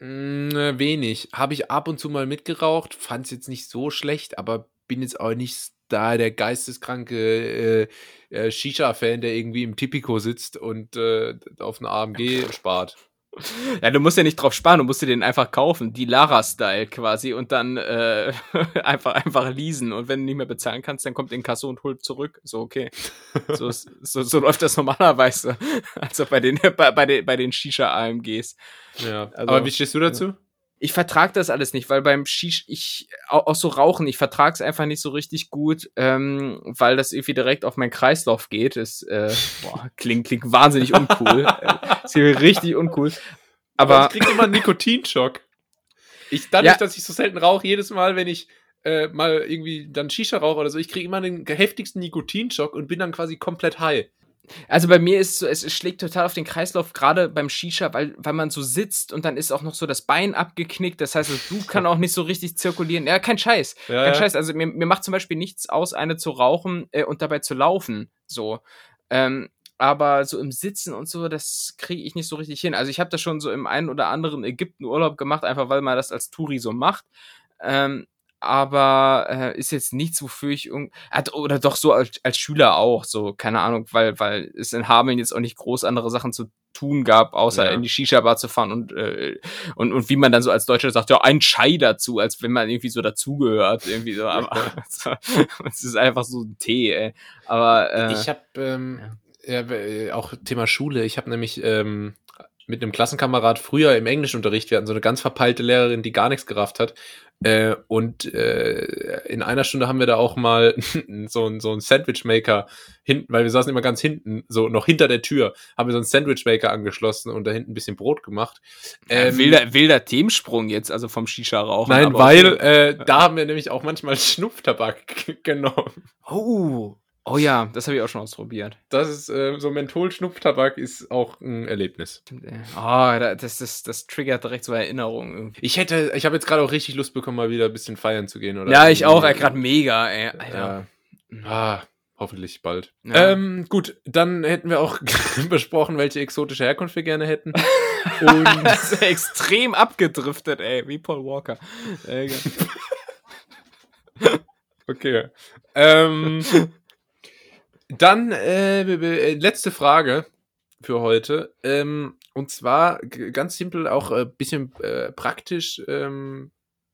Äh, wenig. Habe ich ab und zu mal mitgeraucht, fand es jetzt nicht so schlecht, aber bin jetzt auch nicht da der geisteskranke äh, äh, Shisha-Fan, der irgendwie im Tipico sitzt und äh, auf eine AMG spart. <laughs> Ja, du musst ja nicht drauf sparen, du musst dir den einfach kaufen, die Lara-Style quasi und dann äh, <laughs> einfach einfach leasen und wenn du nicht mehr bezahlen kannst, dann kommt in Kasse und holt zurück. So okay. So, <laughs> so, so läuft das normalerweise, also bei den bei, bei den bei den Shisha AMGs. Ja. Also- aber wie stehst du dazu? Ich vertrag das alles nicht, weil beim Shish, ich, auch, auch so Rauchen, ich vertrag's einfach nicht so richtig gut, ähm, weil das irgendwie direkt auf meinen Kreislauf geht. Das äh, boah, klingt, klingt wahnsinnig uncool. Äh, ist hier richtig uncool. Aber ich krieg immer einen Nikotinschock. Ich, dadurch, Ja. dass ich so selten rauche, jedes Mal, wenn ich äh, mal irgendwie dann Shisha rauche oder so, ich kriege immer den heftigsten Nikotinschock und bin dann quasi komplett high. Also bei mir ist es so, es, es schlägt total auf den Kreislauf, gerade beim Shisha, weil, weil man so sitzt und dann ist auch noch so das Bein abgeknickt. Das heißt, das Blut kann <laughs> auch nicht so richtig zirkulieren. Ja, kein Scheiß. Ja, kein ja. Scheiß. Also mir, mir macht zum Beispiel nichts aus, eine zu rauchen äh, und dabei zu laufen. So. Ähm, aber so im Sitzen und so, das kriege ich nicht so richtig hin. Also ich habe das schon so im einen oder anderen Ägypten-Urlaub gemacht, einfach weil man das als Touri so macht. Ähm, aber äh, ist jetzt nichts, wofür ich oder doch so als, als Schüler auch, so, keine Ahnung, weil, weil es in Hameln jetzt auch nicht groß andere Sachen zu tun gab, außer Ja. in die Shisha-Bar zu fahren und, äh, und, und wie man dann so als Deutscher sagt, ja, ein Chai dazu, als wenn man irgendwie so dazugehört, irgendwie so, aber es <laughs> ist einfach so ein Tee, ey. Aber, äh, Ich habe ähm, ja. Äh, auch Thema Schule. Ich habe nämlich ähm, mit einem Klassenkamerad früher im Englischunterricht. Wir hatten so eine ganz verpeilte Lehrerin, die gar nichts gerafft hat. Äh, und äh, in einer Stunde haben wir da auch mal <laughs> so, ein- so einen Sandwichmaker hinten, weil wir saßen immer ganz hinten, so noch hinter der Tür, haben wir so einen Sandwichmaker angeschlossen und da hinten ein bisschen Brot gemacht. Ähm, wilder, wilder Themensprung jetzt, also vom Shisha-Rauchen. Nein, weil okay. äh, da haben wir nämlich auch manchmal <laughs> Schnupftabak <laughs> genommen. Oh. Oh ja, das habe ich auch schon ausprobiert. Das ist äh, so Menthol-Schnupftabak ist auch ein Erlebnis. Ey. Oh, da- das, das, das triggert direkt so Erinnerungen irgendwie. Ich hätte, ich habe jetzt gerade auch richtig Lust bekommen, mal wieder ein bisschen feiern zu gehen. Oder Ja, ich auch, irgendwie- gerade mega, ey. Alter. Ja. Ah, hoffentlich bald. Ja. Ähm, gut, dann hätten wir auch <laughs> besprochen, welche exotische Herkunft wir gerne hätten. Und <laughs> Das ist extrem abgedriftet, ey, wie Paul Walker. Äh, <laughs> okay. Ähm, dann äh, b- letzte Frage für heute. Ähm, und zwar ganz simpel, auch ein bisschen äh, praktisch. Ähm,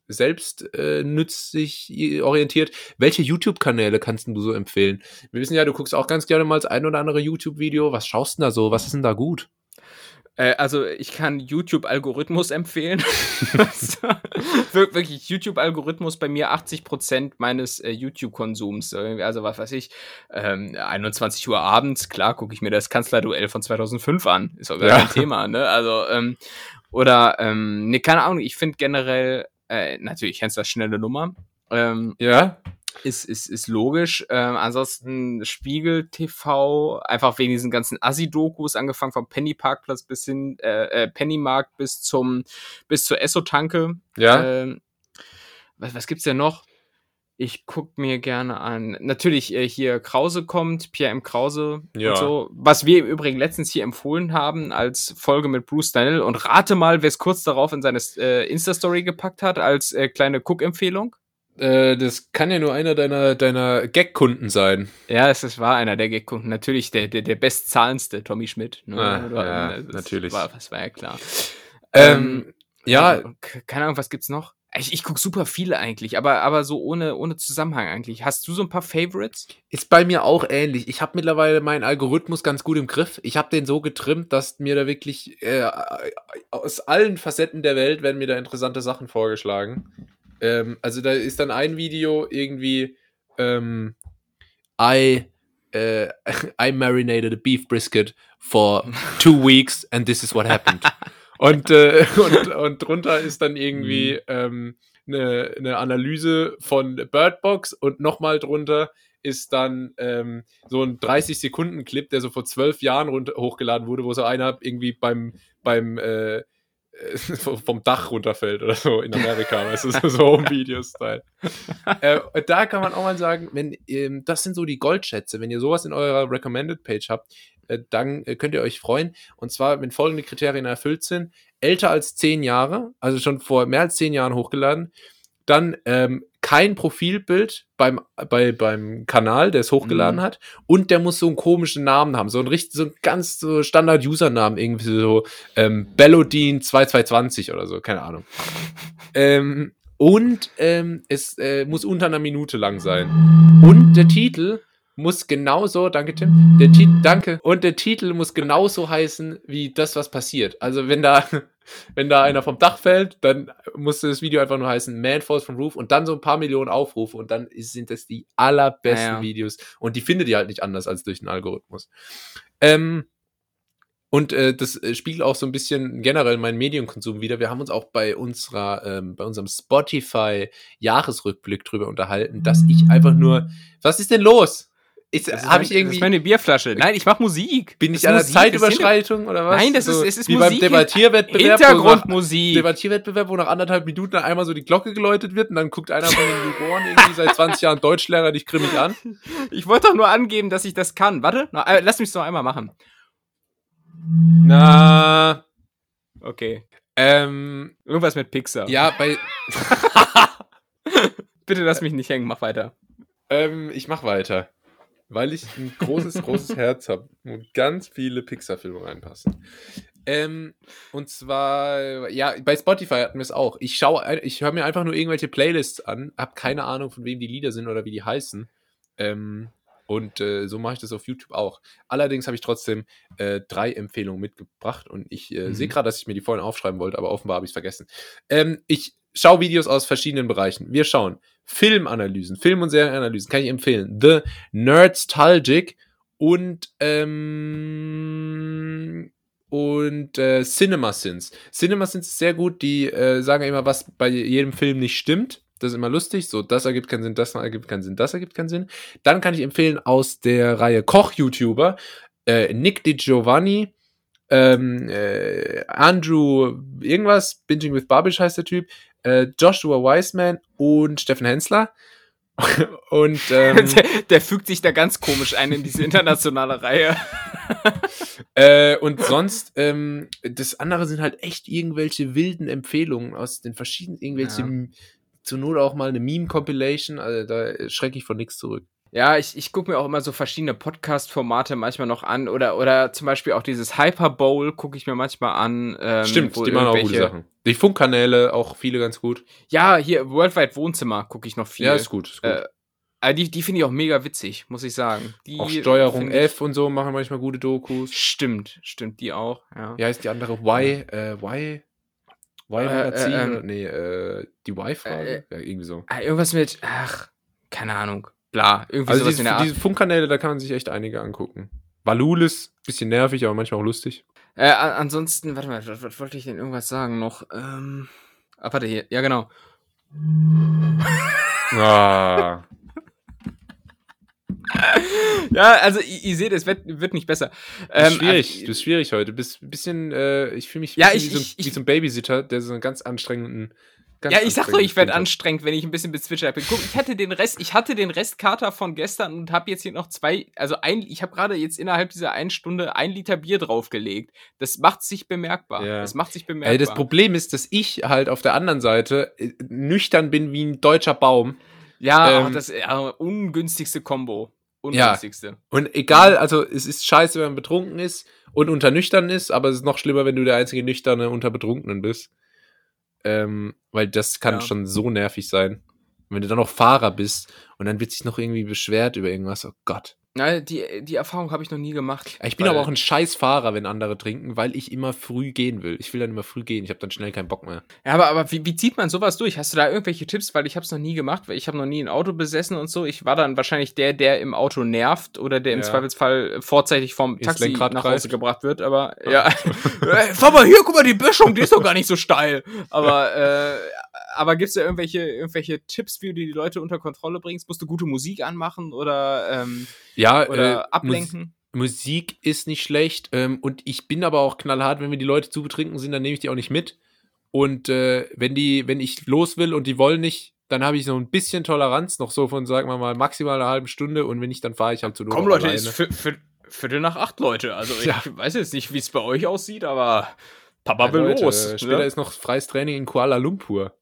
selbst äh, nützlich äh, orientiert. Welche YouTube-Kanäle kannst du so empfehlen? Wir wissen ja, du guckst auch ganz gerne mal das ein oder andere YouTube-Video. Was schaust du da so? Was ist denn da gut? Äh, also ich kann YouTube-Algorithmus empfehlen. <laughs> <laughs> <laughs> Wir- Wirklich, YouTube-Algorithmus bei mir 80% meines äh, YouTube-Konsums. Also was weiß ich, ähm, 21 Uhr abends, klar, gucke ich mir das Kanzlerduell von 2005 an. Ist auch gar Ja. kein Thema, ne? Also, ähm, oder, ähm, ne, keine Ahnung, ich finde generell, äh, natürlich, kennst du das schnelle Nummer. Ähm, Ja? Ist, ist, ist logisch. Ähm, ansonsten Spiegel TV, einfach wegen diesen ganzen Assi-Dokus, angefangen vom Penny-Parkplatz bis hin, äh, äh, Pennymarkt bis zum, bis zur Esso-Tanke. Ja? Ähm, was, was gibt's denn noch? Ich guck mir gerne an. Natürlich äh, hier Krause kommt, Pierre M. Krause Ja. und so. Was wir im Übrigen letztens hier empfohlen haben als Folge mit Bruce Daniel. Und rate mal, wer es kurz darauf in seine äh, Insta-Story gepackt hat, als äh, kleine Cook-Empfehlung. Äh, das kann ja nur einer deiner, deiner Gag-Kunden sein. Ja, es, es war einer der Gag-Kunden. Natürlich der, der, der bestzahlendste, Tommy Schmidt. Ne? Ah, Oder- ja, das natürlich. War, das war ja klar. Ähm, ja, k- keine Ahnung, was gibt's noch? Ich, ich gucke super viele eigentlich, aber, aber so ohne, ohne Zusammenhang eigentlich. Hast du so ein paar Favorites? Ist bei mir auch ähnlich. Ich habe mittlerweile meinen Algorithmus ganz gut im Griff. Ich habe den so getrimmt, dass mir da wirklich äh, aus allen Facetten der Welt werden mir da interessante Sachen vorgeschlagen. Ähm, also da ist dann ein Video irgendwie ähm, I äh, <laughs> I marinated a beef brisket for <laughs> two weeks and this is what happened. Und, äh, <laughs> und, und drunter ist dann irgendwie ähm, eine, eine Analyse von Birdbox und nochmal drunter ist dann ähm, so ein 30-Sekunden-Clip, der so vor zwölf Jahren runter, hochgeladen wurde, wo so einer irgendwie beim, beim äh, <laughs> vom Dach runterfällt oder so in Amerika, weißt du, so, so Home-Video-Style. <laughs> äh, da kann man auch mal sagen, wenn, ähm, das sind so die Goldschätze, wenn ihr sowas in eurer Recommended-Page habt, äh, dann äh, könnt ihr euch freuen. Und zwar, wenn folgende Kriterien erfüllt sind, älter als zehn Jahre, also schon vor mehr als zehn Jahren hochgeladen, dann ähm, kein Profilbild beim, bei, beim Kanal, der es hochgeladen Mhm. hat, und der muss so einen komischen Namen haben, so ein richtig, so ein ganz so Standard-Usernamen, irgendwie so ähm, Bellodin 2220 oder so, keine Ahnung. ähm, und ähm, es äh, muss unter einer Minute lang sein. Und der Titel muss genauso, danke Tim, der Titel, danke, und der Titel muss genauso heißen wie das, was passiert. Also wenn da, wenn da einer vom Dach fällt, dann muss das Video einfach nur heißen Man Falls from Roof und dann so ein paar Millionen Aufrufe und dann sind das die allerbesten Ja, ja. Videos und die findet ihr halt nicht anders als durch den Algorithmus. Ähm, und äh, das äh, spiegelt auch so ein bisschen generell meinen Medienkonsum wieder. Wir haben uns auch bei unserer, ähm, bei unserem Spotify-Jahresrückblick drüber unterhalten, dass ich einfach nur, was ist denn los? Ist, Das mein- ich Das irgendwie, ist meine Bierflasche. Nein, ich mach Musik. bin Das ich an der das Zeitüberschreitung oder was? Nein, das ist- es ist wie beim Musik. Debattierwettbewerb. wo nach- Hintergrundmusik. Debattierwettbewerb, wo nach anderthalb Minuten einmal so die Glocke geläutet wird und dann guckt einer von den Juroren irgendwie seit 20 Jahren Deutschlehrer dich grimmig an. <laughs> Ich wollte doch nur angeben, dass ich das kann. Warte, na, äh, lass mich es noch einmal machen. Na, Okay. ähm, Irgendwas mit Pixar. ja, bei, <laughs> Bitte lass mich nicht hängen, mach weiter. ähm, ich mach weiter. Weil ich ein großes, großes <laughs> Herz habe und ganz viele Pixar-Filme reinpassen. Ähm, und zwar, ja, bei Spotify hatten wir es auch. Ich schaue, ich höre mir einfach nur irgendwelche Playlists an, habe keine Ahnung, von wem die Lieder sind oder wie die heißen. Ähm, Und äh, so mache ich das auf YouTube auch. Allerdings habe ich trotzdem äh, drei Empfehlungen mitgebracht und ich äh, Mhm. sehe gerade, dass ich mir die vorhin aufschreiben wollte, aber offenbar habe ich es vergessen. Ähm, ich schaue Videos aus verschiedenen Bereichen. Wir schauen Filmanalysen, Film- und Serienanalysen, kann ich empfehlen. The Nerdstalgic und ähm, und äh, CinemaSins. CinemaSins ist sehr gut, die äh, sagen immer, was bei jedem Film nicht stimmt. Das ist immer lustig. So, das ergibt keinen Sinn, das ergibt keinen Sinn, das ergibt keinen Sinn. Dann kann ich empfehlen aus der Reihe Koch-YouTuber äh, Nick DiGiovanni, ähm, äh, Andrew irgendwas, Binging with Barbish heißt der Typ, äh, Joshua Wiseman und Steffen Hensler. <laughs> und ähm, <laughs> der, der fügt sich da ganz komisch ein in diese internationale Reihe. <laughs> Äh, und sonst, ähm, das andere sind halt echt irgendwelche wilden Empfehlungen aus den verschiedenen, irgendwelche, Ja. zur Not auch mal eine Meme-Compilation, also da schrecke ich von nichts zurück. Ja, ich, ich gucke mir auch immer so verschiedene Podcast-Formate manchmal noch an oder, oder zum Beispiel auch dieses Hyper Bowl gucke ich mir manchmal an. Ähm, Stimmt, die machen auch gute Sachen. Die Funkkanäle, auch viele ganz gut. Ja, hier Worldwide Wohnzimmer gucke ich noch viel. Ja, ist gut. Ist gut. Äh, aber die die finde ich auch mega witzig, muss ich sagen. Die auch Steuerung F und so machen manchmal gute Dokus. Stimmt, stimmt, die auch, ja. Wie heißt die andere? Y, äh, Y? Y-Magazin? Äh, äh, ähm, nee, äh, die Y-Frage? ja, irgendwie so. Irgendwas mit, ach, keine Ahnung, bla, irgendwie Also sowas diese, in der Art. diese Funkkanäle, da kann man sich echt einige angucken. Valulis, bisschen nervig, aber manchmal auch lustig. Äh, ansonsten, warte mal, was, was wollte ich denn irgendwas sagen noch? Ähm, ah, warte hier, ja genau. Ah. <laughs> Ja, also ihr, ihr seht, es wird, wird nicht besser. Du bist Ähm, schwierig, du bist schwierig heute. Du bist ein bisschen, äh, ich fühle mich Ja, ich- wie, so, ich- wie so ein Babysitter, der so einen ganz anstrengenden. Ganz ja, ich sag doch, ich werde anstrengend, wenn ich ein bisschen bezwitschert bin. Guck, ich hatte den Rest, ich hatte den Restkater von gestern und habe jetzt hier noch zwei, also ein, ich habe gerade jetzt innerhalb dieser einen Stunde ein Liter Bier draufgelegt. Das macht sich bemerkbar. Ja. Das macht sich bemerkbar. Ey, das Problem ist, dass ich halt auf der anderen Seite äh, nüchtern bin wie ein deutscher Baum. ja, ähm, das äh, ungünstigste Kombo. Ja. Ungünstigste. Und egal, also es ist scheiße, wenn man betrunken ist und unter nüchtern ist, aber es ist noch schlimmer, wenn du der einzige Nüchterne unter Betrunkenen bist. Ähm, weil das kann Ja. schon so nervig sein. Und wenn du dann noch Fahrer bist und dann wird sich noch irgendwie beschwert über irgendwas, oh Gott. Na, die, die Erfahrung habe ich noch nie gemacht. Ich bin aber auch ein scheiß Fahrer, wenn andere trinken, weil ich immer früh gehen will. Ich will dann immer früh gehen. Ich habe dann schnell keinen Bock mehr. Ja, aber, aber wie, wie zieht man sowas durch? Hast du da irgendwelche Tipps? Weil ich habe es noch nie gemacht, weil ich habe noch nie ein Auto besessen und so. Ich war dann wahrscheinlich der, der im Auto nervt oder der im Ja. Zweifelsfall vorzeitig vom Ins Taxi Lenkrad nach greift. Hause gebracht wird. Aber ja, Ey, <laughs> fahr mal hier, guck mal, die Böschung, die ist doch gar nicht so steil. Aber, äh, aber gibt's da irgendwelche, irgendwelche Tipps, wie du die Leute unter Kontrolle bringst? Musst du gute Musik anmachen oder, ähm, Ja, oder äh, ablenken? Mus Musik ist nicht schlecht. Ähm, und ich bin aber auch knallhart, wenn wir die Leute zu betrunken sind, dann nehme ich die auch nicht mit. Und äh, wenn die, wenn ich los will und die wollen nicht, dann habe ich so ein bisschen Toleranz, noch so von, sagen wir mal, maximal einer halben Stunde. Und wenn nicht, dann fahre ich halt zu Komm, Leute, alleine. ist für, für, Viertel nach acht, Leute. Also ich Ja. weiß jetzt nicht, wie es bei euch aussieht, aber Papa Ja, will Leute, los. äh, Später ne? ist noch freies Training in Kuala Lumpur.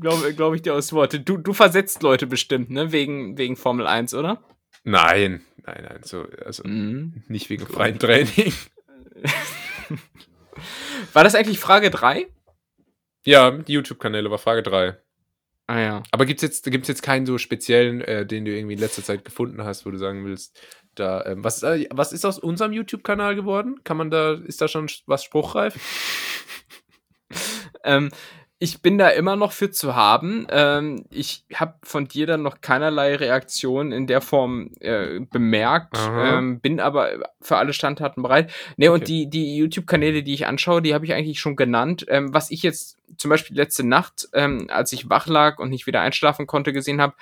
Glaube glaub ich dir aus Worte. Du, du versetzt Leute bestimmt, ne? Wegen, wegen Formel 1, oder? Nein, nein, nein, so, also Mhm. nicht wegen freiem Training. <laughs> War das eigentlich Frage 3? Ja, die YouTube-Kanäle war Frage 3. Ah ja. Aber gibt's jetzt, gibt's jetzt keinen so speziellen, äh, den du irgendwie in letzter Zeit gefunden hast, wo du sagen willst, da, ähm, was, äh, was ist aus unserem YouTube-Kanal geworden? Kann man da, ist da schon was spruchreif? <laughs> Ähm, ich bin da immer noch für zu haben. Ähm, ich habe von dir dann noch keinerlei Reaktion in der Form äh, bemerkt, ähm, bin aber für alle Standarten bereit. Ne, und Okay. die, die YouTube-Kanäle, die ich anschaue, die habe ich eigentlich schon genannt. Ähm, was ich jetzt zum Beispiel letzte Nacht, ähm, als ich wach lag und nicht wieder einschlafen konnte, gesehen habe,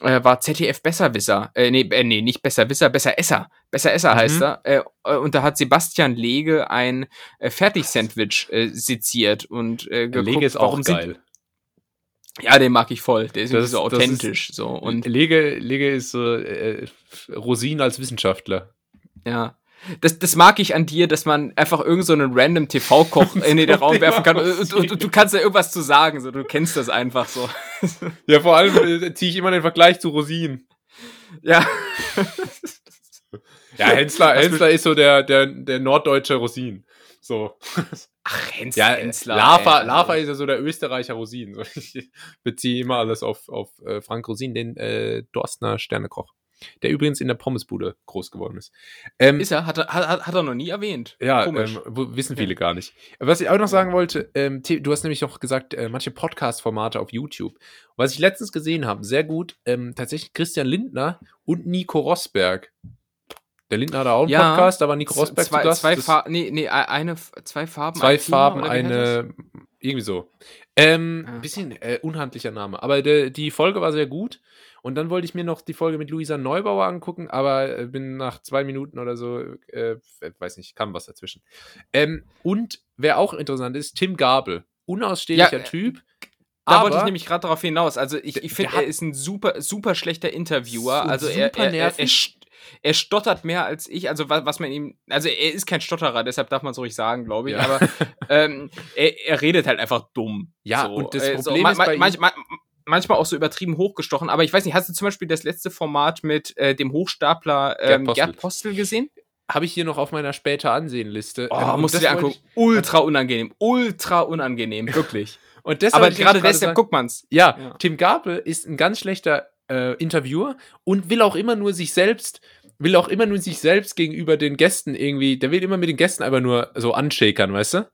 äh, war ZDF Besserwisser. Äh, nee, äh, nee, nicht Besserwisser, Besseresser. Besseresser Mhm. heißt er. Äh, und da hat Sebastian Lege ein äh, Fertigsandwich äh, seziert und äh, geguckt, Lege ist auch geil. Ja, den mag ich voll. Der ist Das- so das ist- authentisch. so und Lege, Lege ist so äh, Rosin als Wissenschaftler. ja. Das, das mag ich an dir, dass man einfach irgend so einen random TV-Koch <laughs> in den Raum werfen kann und, und, und du kannst da irgendwas zu sagen. So, du kennst das einfach so. <laughs> Ja, vor allem äh, ziehe ich immer den Vergleich zu Rosin. Ja. Ja, Hensler, Hensler ist so der, der, der norddeutsche Rosin. So. Ach, Hens Ja, Hensler. Lava. Lava ist ja so der Österreicher Rosin. So, ich beziehe immer alles auf, auf äh, Frank Rosin, den äh, Dorstner Sternekoch. Der übrigens in der Pommesbude groß geworden ist. Ähm, Ist er? Hat er, hat, hat er noch nie erwähnt. ja, ähm, wissen viele gar nicht. Was ich auch noch sagen wollte, ähm, du hast nämlich noch gesagt, äh, manche Podcast-Formate auf YouTube. Was ich letztens gesehen habe, sehr gut, ähm, tatsächlich Christian Lindner und Nico Rosberg. Der Lindner hat auch einen Ja, Podcast, aber Nico Rosberg zwei, zu Gast. zwei Das- Farben, nee, nee, eine, zwei Farben. Zwei ein Farben, das? eine. Irgendwie so. Ähm, Ja. Bisschen äh, unhandlicher Name. Aber de, die Folge war sehr gut. Und dann wollte ich mir noch die Folge mit Luisa Neubauer angucken, aber äh, bin nach zwei Minuten oder so, äh, weiß nicht, kam was dazwischen. Ähm, und wer auch interessant ist, Tim Gabel. Unausstehlicher Ja, äh, Typ. Da aber wollte ich nämlich gerade darauf hinaus. Also ich, ich finde, er ist ein super, super schlechter Interviewer. So also er, super er, er, er, er stottert mehr als ich. Also was, was man ihm, also er ist kein Stotterer, deshalb darf man es ruhig sagen, glaube ich. Ja. Aber ähm, er, er redet halt einfach dumm. Ja, so, und das äh, Problem ma- ist bei ma- ihm- manch- ma- manchmal auch so übertrieben hochgestochen. Aber ich weiß nicht, hast du zum Beispiel das letzte Format mit äh, dem Hochstapler ähm, Gerd Gerd, Postel. Postel. gesehen? Habe ich hier noch auf meiner später Ansehenliste. Oh, Ähm, musst du dir angucken. Ultra unangenehm. Ultra unangenehm, wirklich. Ich, <laughs> und das Aber gerade deshalb sagen. guckt man's. Ja, Ja. Tim Gabel ist ein ganz schlechter äh, Interviewer und will auch immer nur sich selbst, will auch immer nur sich selbst gegenüber den Gästen irgendwie, der will immer mit den Gästen einfach nur so anschäkern, weißt du?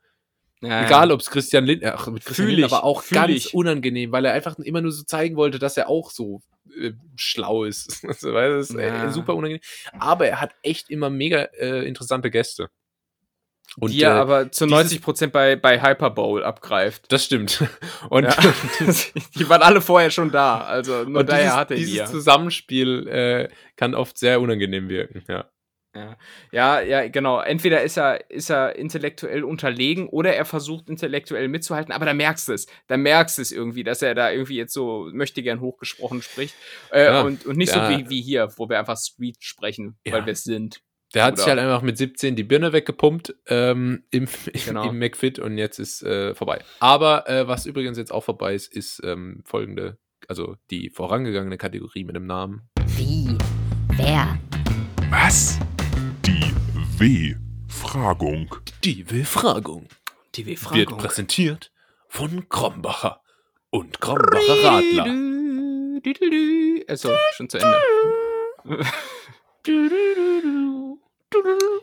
Ja, Egal, ob es Christian Lindner, ach, mit Christian Lindner ich, aber auch ganz ich. unangenehm, weil er einfach immer nur so zeigen wollte, dass er auch so äh, schlau ist. Also, das ist Ja. äh, super unangenehm. Aber er hat echt immer mega äh, interessante Gäste. Und die er äh, aber zu dieses- 90% bei, bei Hyperbowl abgreift. das stimmt. <laughs> Und Ja. <laughs> die waren alle vorher schon da. Also nur Und daher dieses, hat er die. dieses Ja. Zusammenspiel äh, kann oft sehr unangenehm wirken. Ja. Ja. ja, ja, genau. Entweder ist er, ist er intellektuell unterlegen oder er versucht intellektuell mitzuhalten, aber da merkst du es. Da merkst du es irgendwie, dass er da irgendwie jetzt so möchte gern hochgesprochen spricht. Äh, Ja, und, und nicht ja. so wie, wie hier, wo wir einfach Street sprechen, Ja. weil wir es sind. Der hat Oder- sich halt einfach mit 17 die Birne weggepumpt ähm, im, Genau. im McFit und jetzt ist äh, vorbei. Aber äh, was übrigens jetzt auch vorbei ist, ist ähm, folgende, also die vorangegangene Kategorie mit dem Namen. Wie? Wer? Was? Die W-Fragung. Die Befragung Die wird präsentiert von Krombacher und Krombacher Radler. Also, schon zu Ende.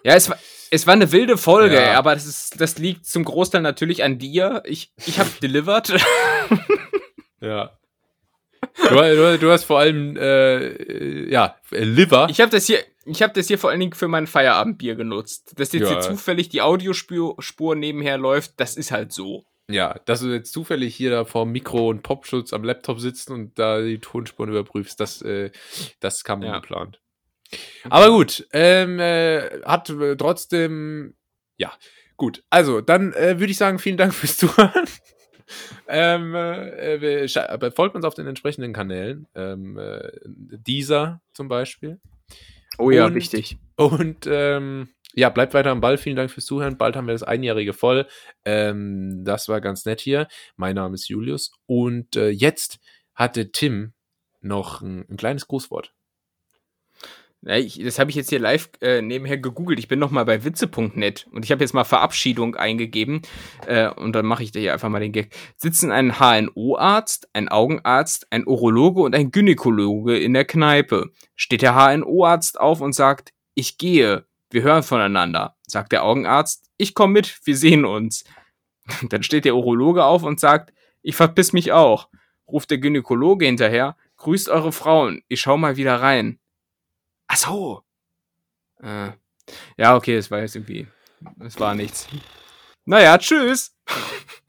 Ja, es war, es war eine wilde Folge, Ja. aber das, ist, das liegt zum Großteil natürlich an dir. Ich, ich habe delivered. <laughs> Ja. Du, du, du hast vor allem, äh, äh, ja, äh, Liver. Ich habe das hier, ich habe das hier vor allen Dingen für mein Feierabendbier genutzt. Dass jetzt Ja. hier zufällig die Audiospur Spur nebenher läuft, das ist halt so. Ja, dass du jetzt zufällig hier da vor Mikro und Popschutz am Laptop sitzt und da die Tonspuren überprüfst, das, äh, das kam Ja. ungeplant. Aber gut, ähm, äh, hat äh, trotzdem, ja, gut. Also, dann äh, würde ich sagen, vielen Dank fürs <laughs> Zuhören. ähm, äh, folgt uns auf den entsprechenden Kanälen. Ähm, äh, dieser zum Beispiel. Oh ja, Und- wichtig. Und ähm, ja, bleibt weiter am Ball. Vielen Dank fürs Zuhören. Bald haben wir das Einjährige voll. Ähm, das war ganz nett hier. Mein Name ist Julius. Und äh, jetzt hatte Tim noch ein, ein kleines Grußwort. Ich, das habe ich jetzt hier live äh, nebenher gegoogelt. Ich bin noch mal bei witze.net und ich habe jetzt mal Verabschiedung eingegeben äh, und dann mache ich da hier einfach mal den Gag. Sitzen ein HNO-Arzt, ein Augenarzt, ein Urologe und ein Gynäkologe in der Kneipe. Steht der HNO-Arzt auf und sagt, ich gehe, wir hören voneinander. Sagt der Augenarzt, ich komme mit, wir sehen uns. <laughs> Dann steht der Urologe auf und sagt, ich verpiss mich auch. Ruft der Gynäkologe hinterher, grüßt eure Frauen, ich schau mal wieder rein. Ach so. Äh, ja, okay, das war jetzt irgendwie. Das war nichts. Naja, tschüss. <laughs>